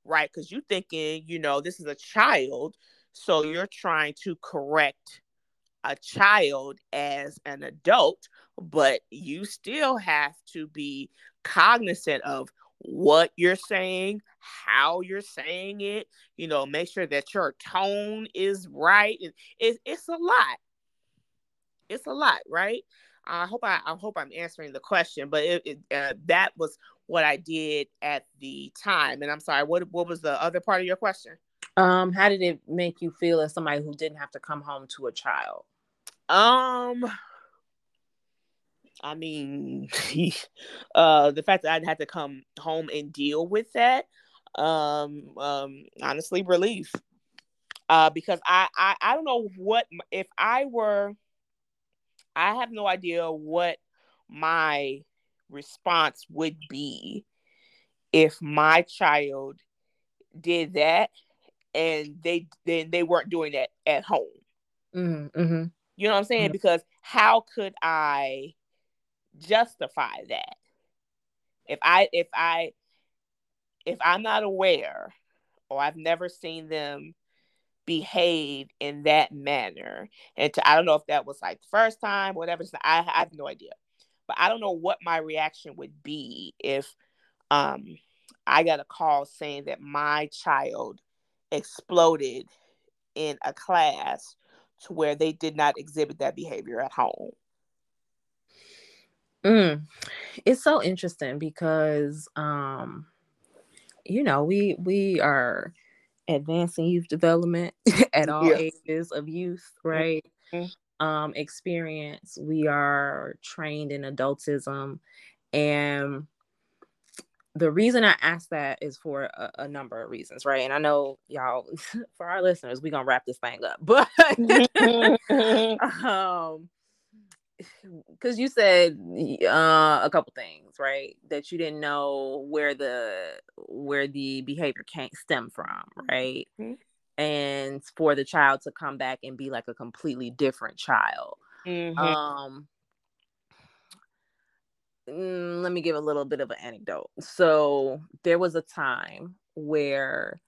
right? Because you're thinking you know this is a child so you're trying to correct a child as an adult, but you still have to be cognizant of what you're saying, how you're saying it, you know, make sure that your tone is right. It, it's a lot. It's a lot, right? I hope I, I hope I'm answering the question, but it, it, uh, that was what I did at the time. And I'm sorry, what what was the other part of your question? Um, how did it make you feel as somebody who didn't have to come home to a child? Um, I mean, uh, the fact that I'd had to come home and deal with that, um, um, honestly, relief. Uh, because I, I, I don't know what if I were, I have no idea what my response would be if my child did that and they then they weren't doing that at home. Mm-hmm. mm-hmm. You know what I'm saying? Mm-hmm. Because how could I justify that? If I if I if I'm not aware or I've never seen them behave in that manner, and to, I don't know if that was like the first time, whatever. I, I have no idea. but I don't know what my reaction would be if um I got a call saying that my child exploded in a class to where they did not exhibit that behavior at home. Mm. It's so interesting because um you know, we we are advancing youth development at all yes. ages of youth, right? Mm-hmm. Um experience. We are trained in adultism and the reason I ask that is for a, a, number of reasons, right? And I know y'all, for our listeners, we're gonna wrap this thing up, but um, because you said uh, a couple things, right? That you didn't know where the where the behavior can't stem from, right? Mm-hmm. And for the child to come back and be like a completely different child. Mm-hmm. Um, mm, let me give a little bit of an anecdote. So there was a time where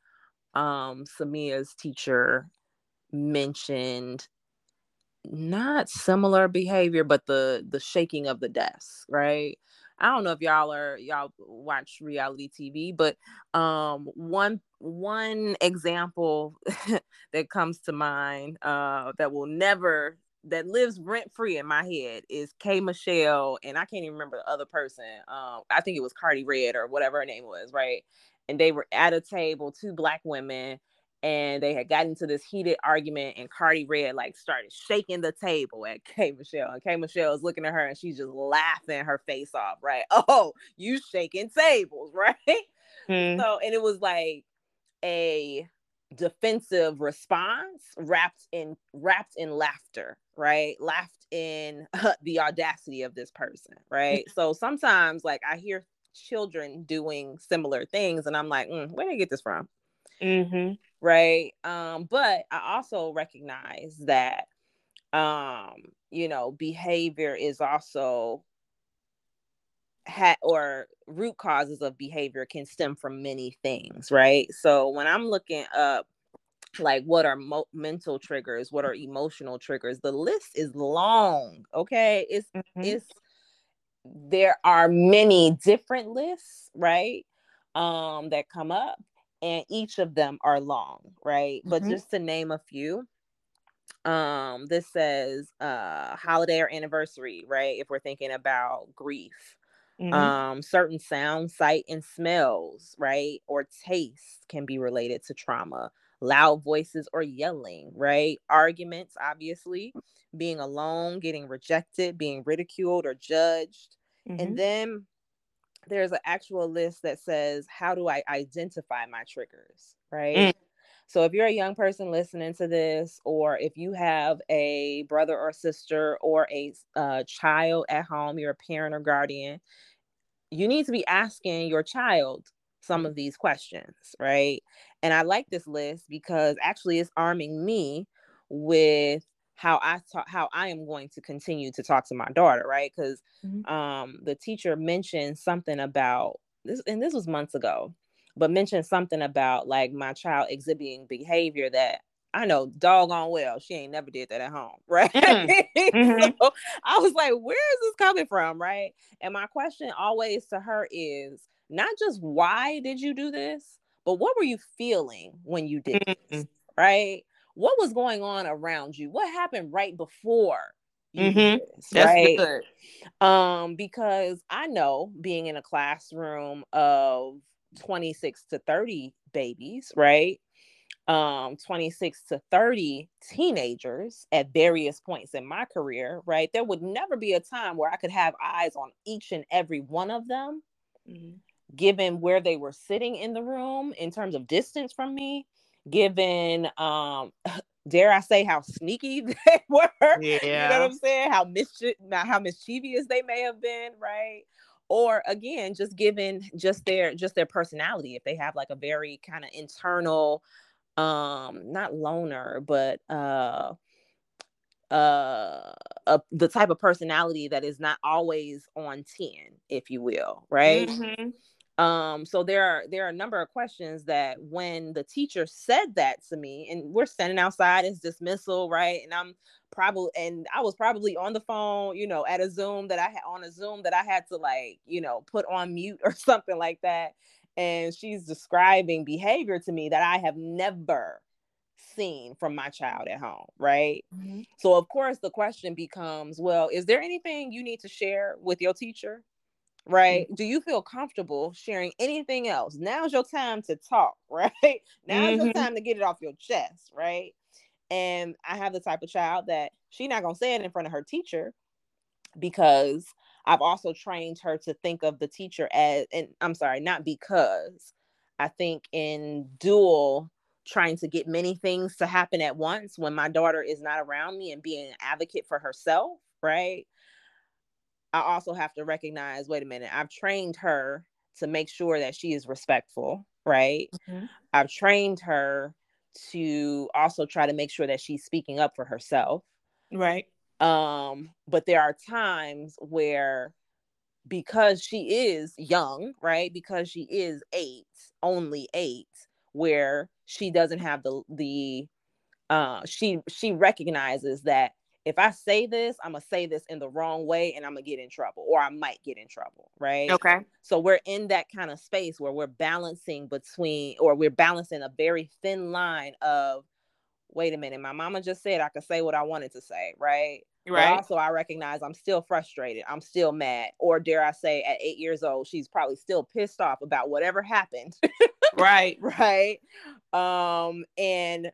um Samia's teacher mentioned not similar behavior, but the the shaking of the desk, right? I don't know if y'all are y'all watch reality TV, but um one one example that comes to mind uh that will never that lives rent free in my head is K Michelle, and I can't even remember the other person. Um, I think it was Cardi Red or whatever her name was, right? And they were at a table, two black women, and they had gotten into this heated argument, and Cardi Red like started shaking the table at K Michelle, and K Michelle is looking at her, and she's just laughing her face off, right? Oh, you shaking tables, right? Hmm. So, and it was like a defensive response wrapped in wrapped in laughter right laughed in the audacity of this person right so sometimes like i hear children doing similar things and i'm like mm, where did they get this from mm-hmm. right um but i also recognize that um you know behavior is also had or root causes of behavior can stem from many things, right? So when I'm looking up like what are mo- mental triggers, what are emotional triggers, the list is long, okay? It's mm-hmm. it's there are many different lists, right? Um that come up and each of them are long, right? Mm-hmm. But just to name a few, um this says uh holiday or anniversary, right? If we're thinking about grief Mm-hmm. Um, certain sound, sight, and smells, right? Or taste can be related to trauma. Loud voices or yelling, right? Arguments, obviously, being alone, getting rejected, being ridiculed or judged. Mm-hmm. And then there's an actual list that says, How do I identify my triggers, right? Mm. So if you're a young person listening to this, or if you have a brother or sister or a uh, child at home, you're a parent or guardian, you need to be asking your child some of these questions, right? And I like this list because actually it's arming me with how I talk how I am going to continue to talk to my daughter, right? Because mm-hmm. um the teacher mentioned something about this and this was months ago, but mentioned something about like my child exhibiting behavior that I know doggone well she ain't never did that at home, right? Mm-hmm. so I was like, where is this coming from, right? And my question always to her is not just why did you do this, but what were you feeling when you did mm-hmm. this, right? What was going on around you? What happened right before you mm-hmm. this, right? Good. Um, because I know being in a classroom of 26 to 30 babies, right? um 26 to 30 teenagers at various points in my career right there would never be a time where i could have eyes on each and every one of them mm-hmm. given where they were sitting in the room in terms of distance from me given um dare i say how sneaky they were yeah you know what i'm saying? How mischief how mischievous they may have been right? Or again just given just their just their personality if they have like a very kind of internal um not loner but uh uh, uh the type of personality that is not always on 10 if you will right? Mm-hmm. Um, so there are there are a number of questions that when the teacher said that to me, and we're standing outside, it's dismissal, right? And I'm probably and I was probably on the phone, you know, at a Zoom that I had on a Zoom that I had to like, you know, put on mute or something like that. And she's describing behavior to me that I have never seen from my child at home, right? Mm-hmm. So of course the question becomes, well, is there anything you need to share with your teacher? Right? Mm-hmm. Do you feel comfortable sharing anything else? Now's your time to talk, right? Now's mm-hmm. your time to get it off your chest, right? And I have the type of child that she's not gonna say it in front of her teacher because I've also trained her to think of the teacher as and I'm sorry, not because I think in dual trying to get many things to happen at once when my daughter is not around me and being an advocate for herself, right? I also have to recognize wait a minute, I've trained her to make sure that she is respectful, right? Mm-hmm. I've trained her to also try to make sure that she's speaking up for herself. Right. Um, but there are times where because she is young, right? Because she is 8, only 8, where she doesn't have the the uh she she recognizes that if I say this, I'm gonna say this in the wrong way and I'm gonna get in trouble, or I might get in trouble, right? Okay. So we're in that kind of space where we're balancing between, or we're balancing a very thin line of, wait a minute, my mama just said I could say what I wanted to say, right? Right. But also, I recognize I'm still frustrated. I'm still mad, or dare I say, at eight years old, she's probably still pissed off about whatever happened. right. Right. Um, and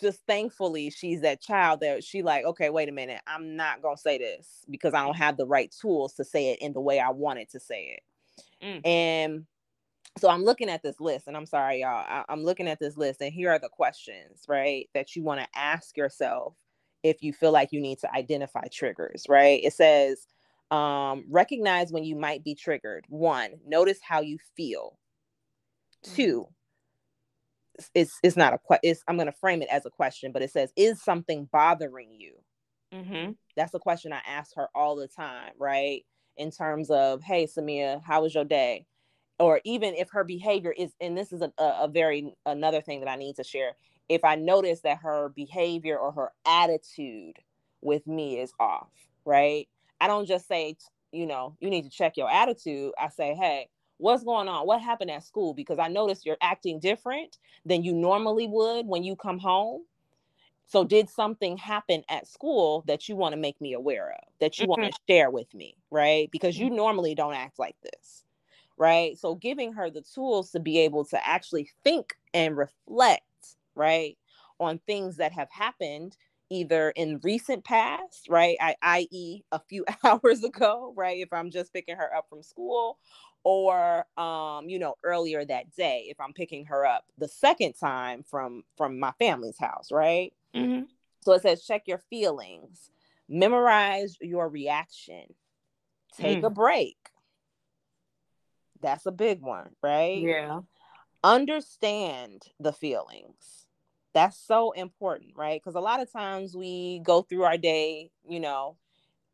just thankfully she's that child that she like okay wait a minute i'm not gonna say this because i don't have the right tools to say it in the way i wanted to say it. Mm. and so i'm looking at this list and i'm sorry y'all I, i'm looking at this list and here are the questions right that you want to ask yourself if you feel like you need to identify triggers right? It says um, recognize when you might be triggered. One notice how you feel. Mm. two it's it's not a question. I'm going to frame it as a question, but it says, "Is something bothering you?" Mm-hmm. That's a question I ask her all the time, right? In terms of, "Hey, Samia, how was your day?" Or even if her behavior is, and this is a, a very another thing that I need to share. If I notice that her behavior or her attitude with me is off, right? I don't just say, you know, you need to check your attitude. I say, hey, what's going on what happened at school because i noticed you're acting different than you normally would when you come home so did something happen at school that you want to make me aware of that you mm-hmm. want to share with me right because you mm-hmm. normally don't act like this right so giving her the tools to be able to actually think and reflect right on things that have happened either in recent past, right? I, i.e., a few hours ago, right? If I'm just picking her up from school, or um, you know earlier that day if i'm picking her up the second time from from my family's house right? Mm-hmm. so it says check your feelings. Memorize your reaction. Take mm. a break. That's a big one right? Yeah. Understand the feelings. That's so important right? Because a lot of times we go through our day you know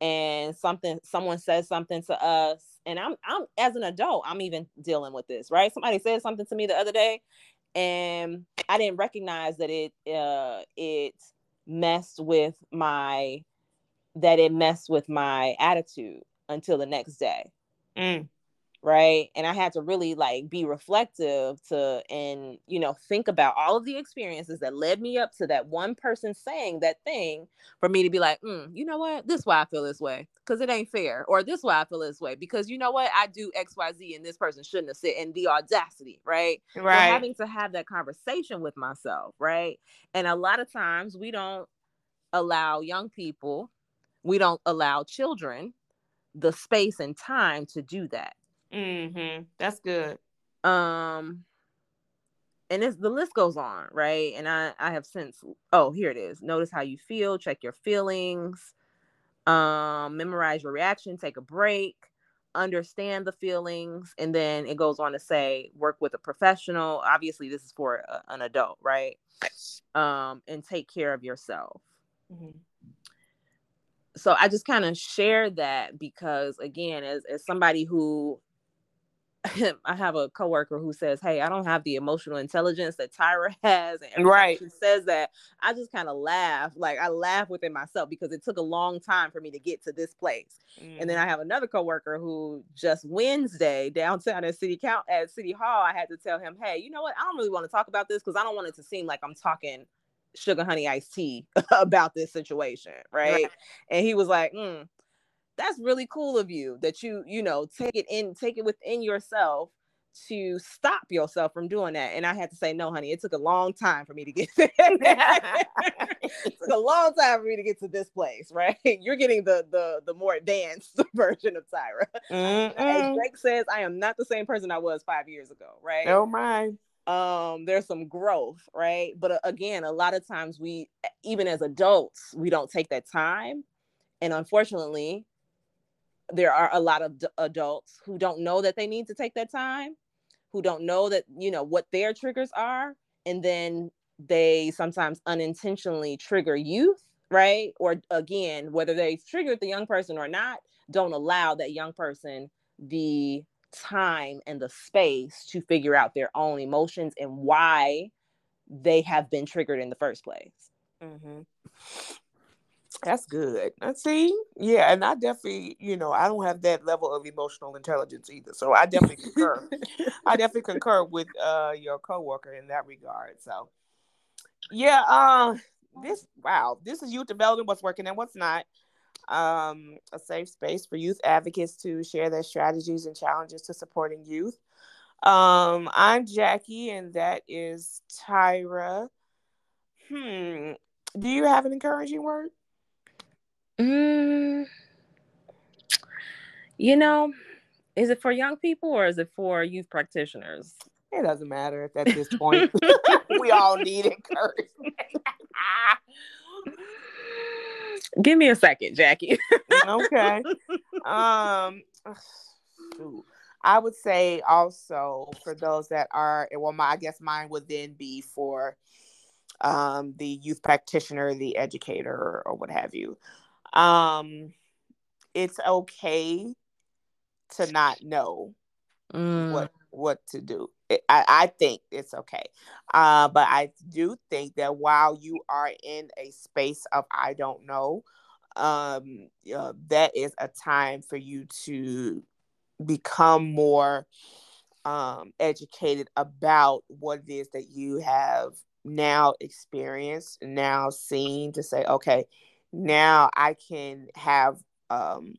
and something someone says something to us and I'm I'm as an adult, I'm even dealing with this, right? Somebody said something to me the other day and I didn't recognize that it uh it messed with my that it messed with my attitude until the next day. Mm right? And i had to really like be reflective to and you know think about all of the experiences that led me up to that one person saying that thing for me to be like mm, you know what? This why i feel this way because it ain't fair or this why i feel this way because you know what? I do xyz and this person shouldn't have said and the audacity right? Right. so having to have that conversation with myself right? And a lot of times we don't allow young people we don't allow children the space and time to do that Mm-hmm. That's good. Um, and it's the list goes on, right? And I I have since oh here it is. Notice how you feel. Check your feelings. Um, memorize your reaction. Take a break. Understand the feelings, and then it goes on to say work with a professional. Obviously, this is for a, an adult, right? Um, and take care of yourself. Mm-hmm so I just kind of share that because again, as, as somebody who I have a coworker who says, "Hey, I don't have the emotional intelligence that Tyra has," and right. she says that, I just kind of laugh. Like I laugh within myself because it took a long time for me to get to this place. Mm. And then I mm-hmm. have another coworker who just Wednesday downtown at City Count at City Hall, I had to tell him, "Hey, you know what? I don't really want to talk about this because I don't want it to seem like I'm talking." sugar honey iced tea about this situation right? right, and he was like mm, that's really cool of you that you you know take it in take it within yourself to stop yourself from doing that. And i had to say no honey it took a long time for me to get there it took a long time for me to get to this place right? You're getting the the the more advanced version of tyra. Mm as drake says i am not the same person i was five years ago right? Oh my. Um there's some growth right? But uh, again a lot of times we even as adults we don't take that time. And unfortunately there are a lot of d- adults who don't know that they need to take that time who don't know that you know what their triggers are and then they sometimes unintentionally trigger youth right or again whether they triggered the young person or not don't allow that young person the time and the space to figure out their own emotions and why they have been triggered in the first place mm-hmm. That's good. I see. Yeah, and I definitely, you know, I don't have that level of emotional intelligence either. So I definitely concur. I definitely concur with uh your coworker in that regard. So yeah, uh this wow, this is youth development, what's working and what's not. Um, a safe space for youth advocates to share their strategies and challenges to supporting youth. Um, I'm Jackie, and that is Tyra. Hmm. Do you have an encouraging word? Mm, you know, is it for young people or is it for youth practitioners? It doesn't matter at this point. we all need encouragement. Give me a second, Jackie. okay. Um I would say also for those that are well my I guess mine would then be for um the youth practitioner, the educator or what have you um it's okay to not know mm. what what to do it, I, I think it's okay uh, but i do think that while you are in a space of i don't know um uh, that is a time for you to become more um, educated about what it is that you have now experienced now seen to say okay now I can have um,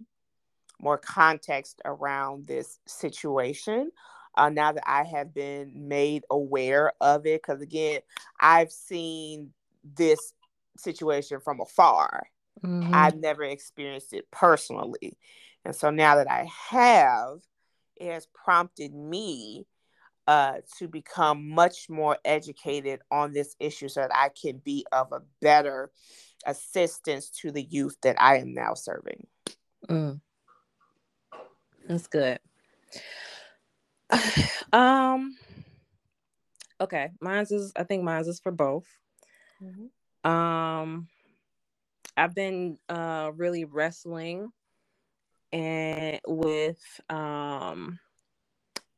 more context around this situation. Uh, now that I have been made aware of it, because again, I've seen this situation from afar. Mm-hmm. I've never experienced it personally. And so now that I have, it has prompted me uh, to become much more educated on this issue so that I can be of a better assistance to the youth that I am now serving. Mm. That's good. um okay, mine's is I think mine's is for both. Mm-hmm. Um I've been uh really wrestling and with um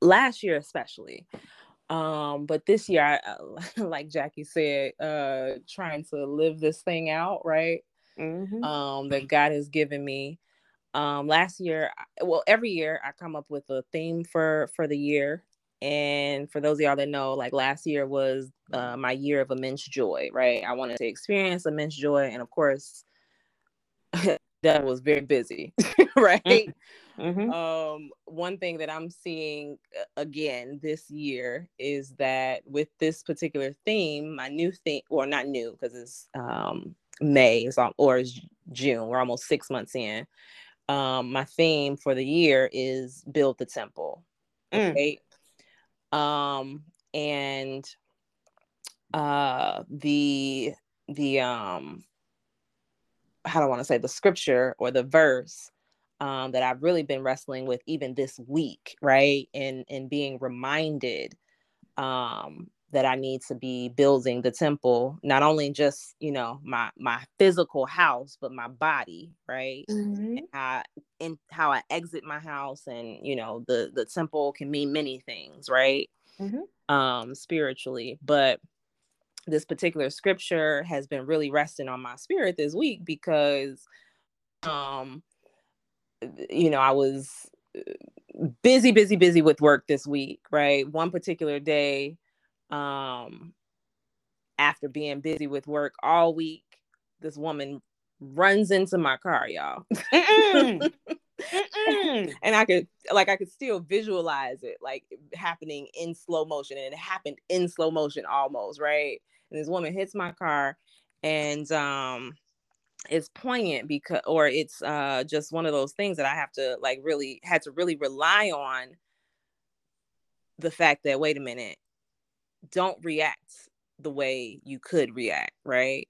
last year especially um but this year I, like jackie said uh trying to live this thing out right? Mm-hmm. um that god has given me. Um last year well every year i come up with a theme for for the year. And for those of y'all that know like last year was uh, my year of immense joy right? I wanted to experience immense joy. And of course that was very busy right mm-hmm. Um, one thing that I'm seeing again this year is that with this particular theme, my new theme, or not new because it's um, May, it's all, or it's June. We're almost six months in. Um, my theme for the year is build the temple. Mm. Okay. Mm. Um, and uh, the the um, how do I want to say the scripture or the verse um, that I've really been wrestling with even this week, right? And and being reminded um, that I need to be building the temple, not only just, you know, my my physical house, but my body, right? Mhm. And how in how I exit my house and, you know, the the temple can mean many things, right? Mhm. Um spiritually, but this particular scripture has been really resting on my spirit this week because um you know, I was uh, busy busy busy with work this week, right? One particular day um after being busy with work all week this woman runs into my car y'all Mm-mm. Mm-mm. and i could like i could still visualize it like happening in slow motion and it happened in slow motion almost right and this woman hits my car and um it's poignant because or it's uh just one of those things that i have to like really had to really rely on the fact that wait a minute don't react the way you could react right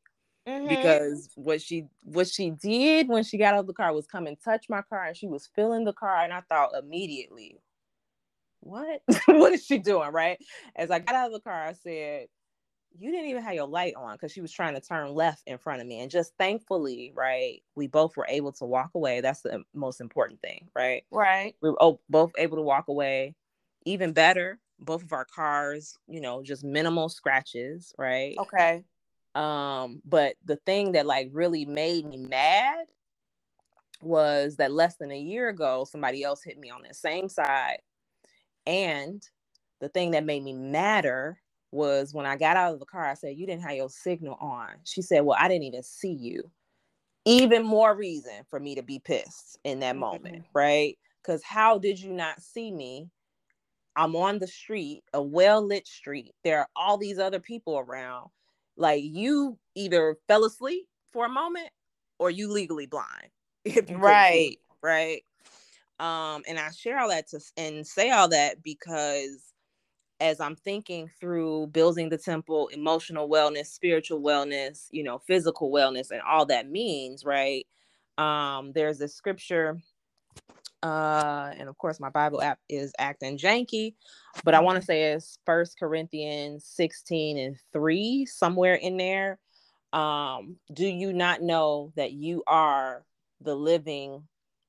Mhm. because what she what she did when she got out of the car was come and touch my car and she was filling the car and I thought immediately, what? what is she doing? Right. As I got out of the car, I said, You didn't even have your light on because she was trying to turn left in front of me. And just thankfully, right, we both were able to walk away. That's the most important thing, right? right. We were both able to walk away. Even better, both of our cars, you know, just minimal scratches, right? Okay. Um, but the thing that like really made me mad was that less than a year ago, somebody else hit me on the same side. And the thing that made me madder was when I got out of the car, I said, You didn't have your signal on. She said, Well, I didn't even see you. Even more reason for me to be pissed in that moment, Mhm. right? Because how did you not see me? I'm on the street, a well lit street. There are all these other people around. Like you either fell asleep for a moment or you legally blind. If you couldn't see Right. right. Um, and I share all that to and say all that because as I'm thinking through building the temple, emotional wellness, spiritual wellness, you know, physical wellness, and all that means, right? Um, there's a scripture, uh, and of course, my Bible app is acting janky, but I want to say it's First Corinthians 16 and 3, somewhere in there. Um, do you not know that you are the living,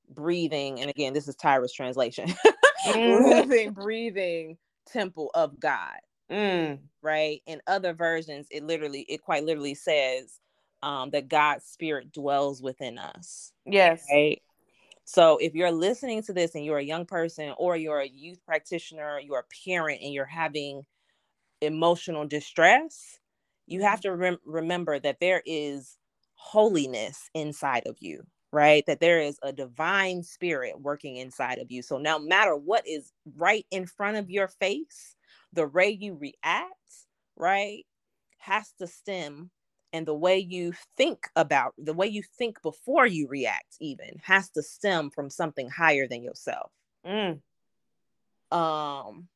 breathing, and again, this is Tyra's translation, Mhm. living, breathing temple of God, Mm. right? In other versions, it literally, it quite literally says um, that God's spirit dwells within us, Yes. right? So if you're listening to this and you're a young person or you're a youth practitioner, you're a parent and you're having emotional distress, you have to rem- remember that there is holiness inside of you, right? That there is a divine spirit working inside of you. So no matter what is right in front of your face, the way you react, right, has to stem and the way you think about the way you think before you react even has to stem from something higher than yourself Mm. um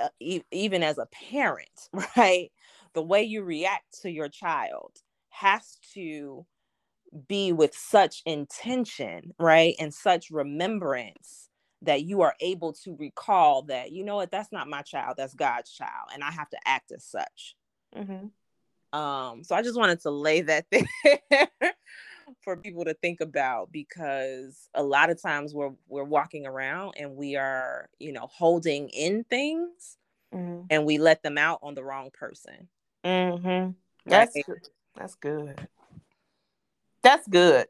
uh, even as a parent right the way you react to your child has to be with such intention right and such remembrance that you are able to recall that you know what that's not my child that's god's child and i have to act as such Mhm. um so i just wanted to lay that there for people to think about because a lot of times we're we're walking around and we are you know holding in things Mhm. and we let them out on the wrong person Mhm. That's right? good. That's good. That's good.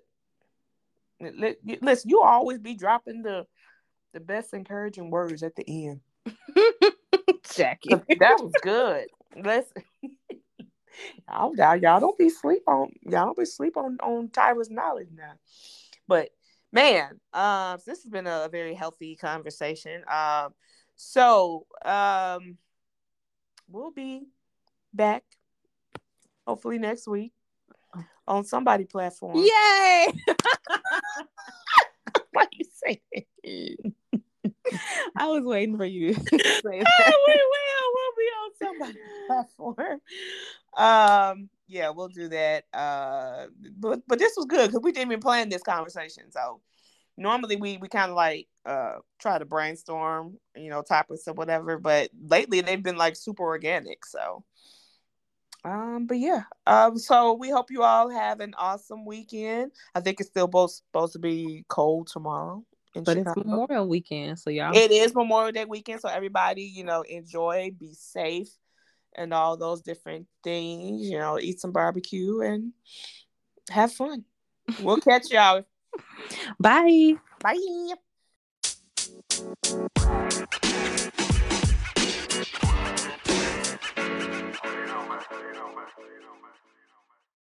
Li- li- you- Listen, you always be dropping the the best encouraging words at the end. Jackie, That was good. Listen, y'all, y'all, y'all don't be sleep on y'all don't be sleep on on Tyra's knowledge now. But man, um, this has been a very healthy conversation. Um, so um, we'll be back hopefully next week on somebody platform. yay Why are you say that? i was waiting for you to say we will. We'll be on somebody's platform. Um, yeah, we'll do that. Uh, but but this was good because we didn't even plan this conversation. So normally we we kind of like uh try to brainstorm, you know, topics or whatever. But lately they've been like super organic. So um, but yeah. Um, so we hope you all have an awesome weekend. I think it's still both supposed to be cold tomorrow. but Chicago. it's Memorial weekend, so y'all. It is Memorial Day weekend, so everybody, you know, enjoy, be safe, and all those different things. You know, eat some barbecue and have fun. We'll catch y'all. Bye. Bye.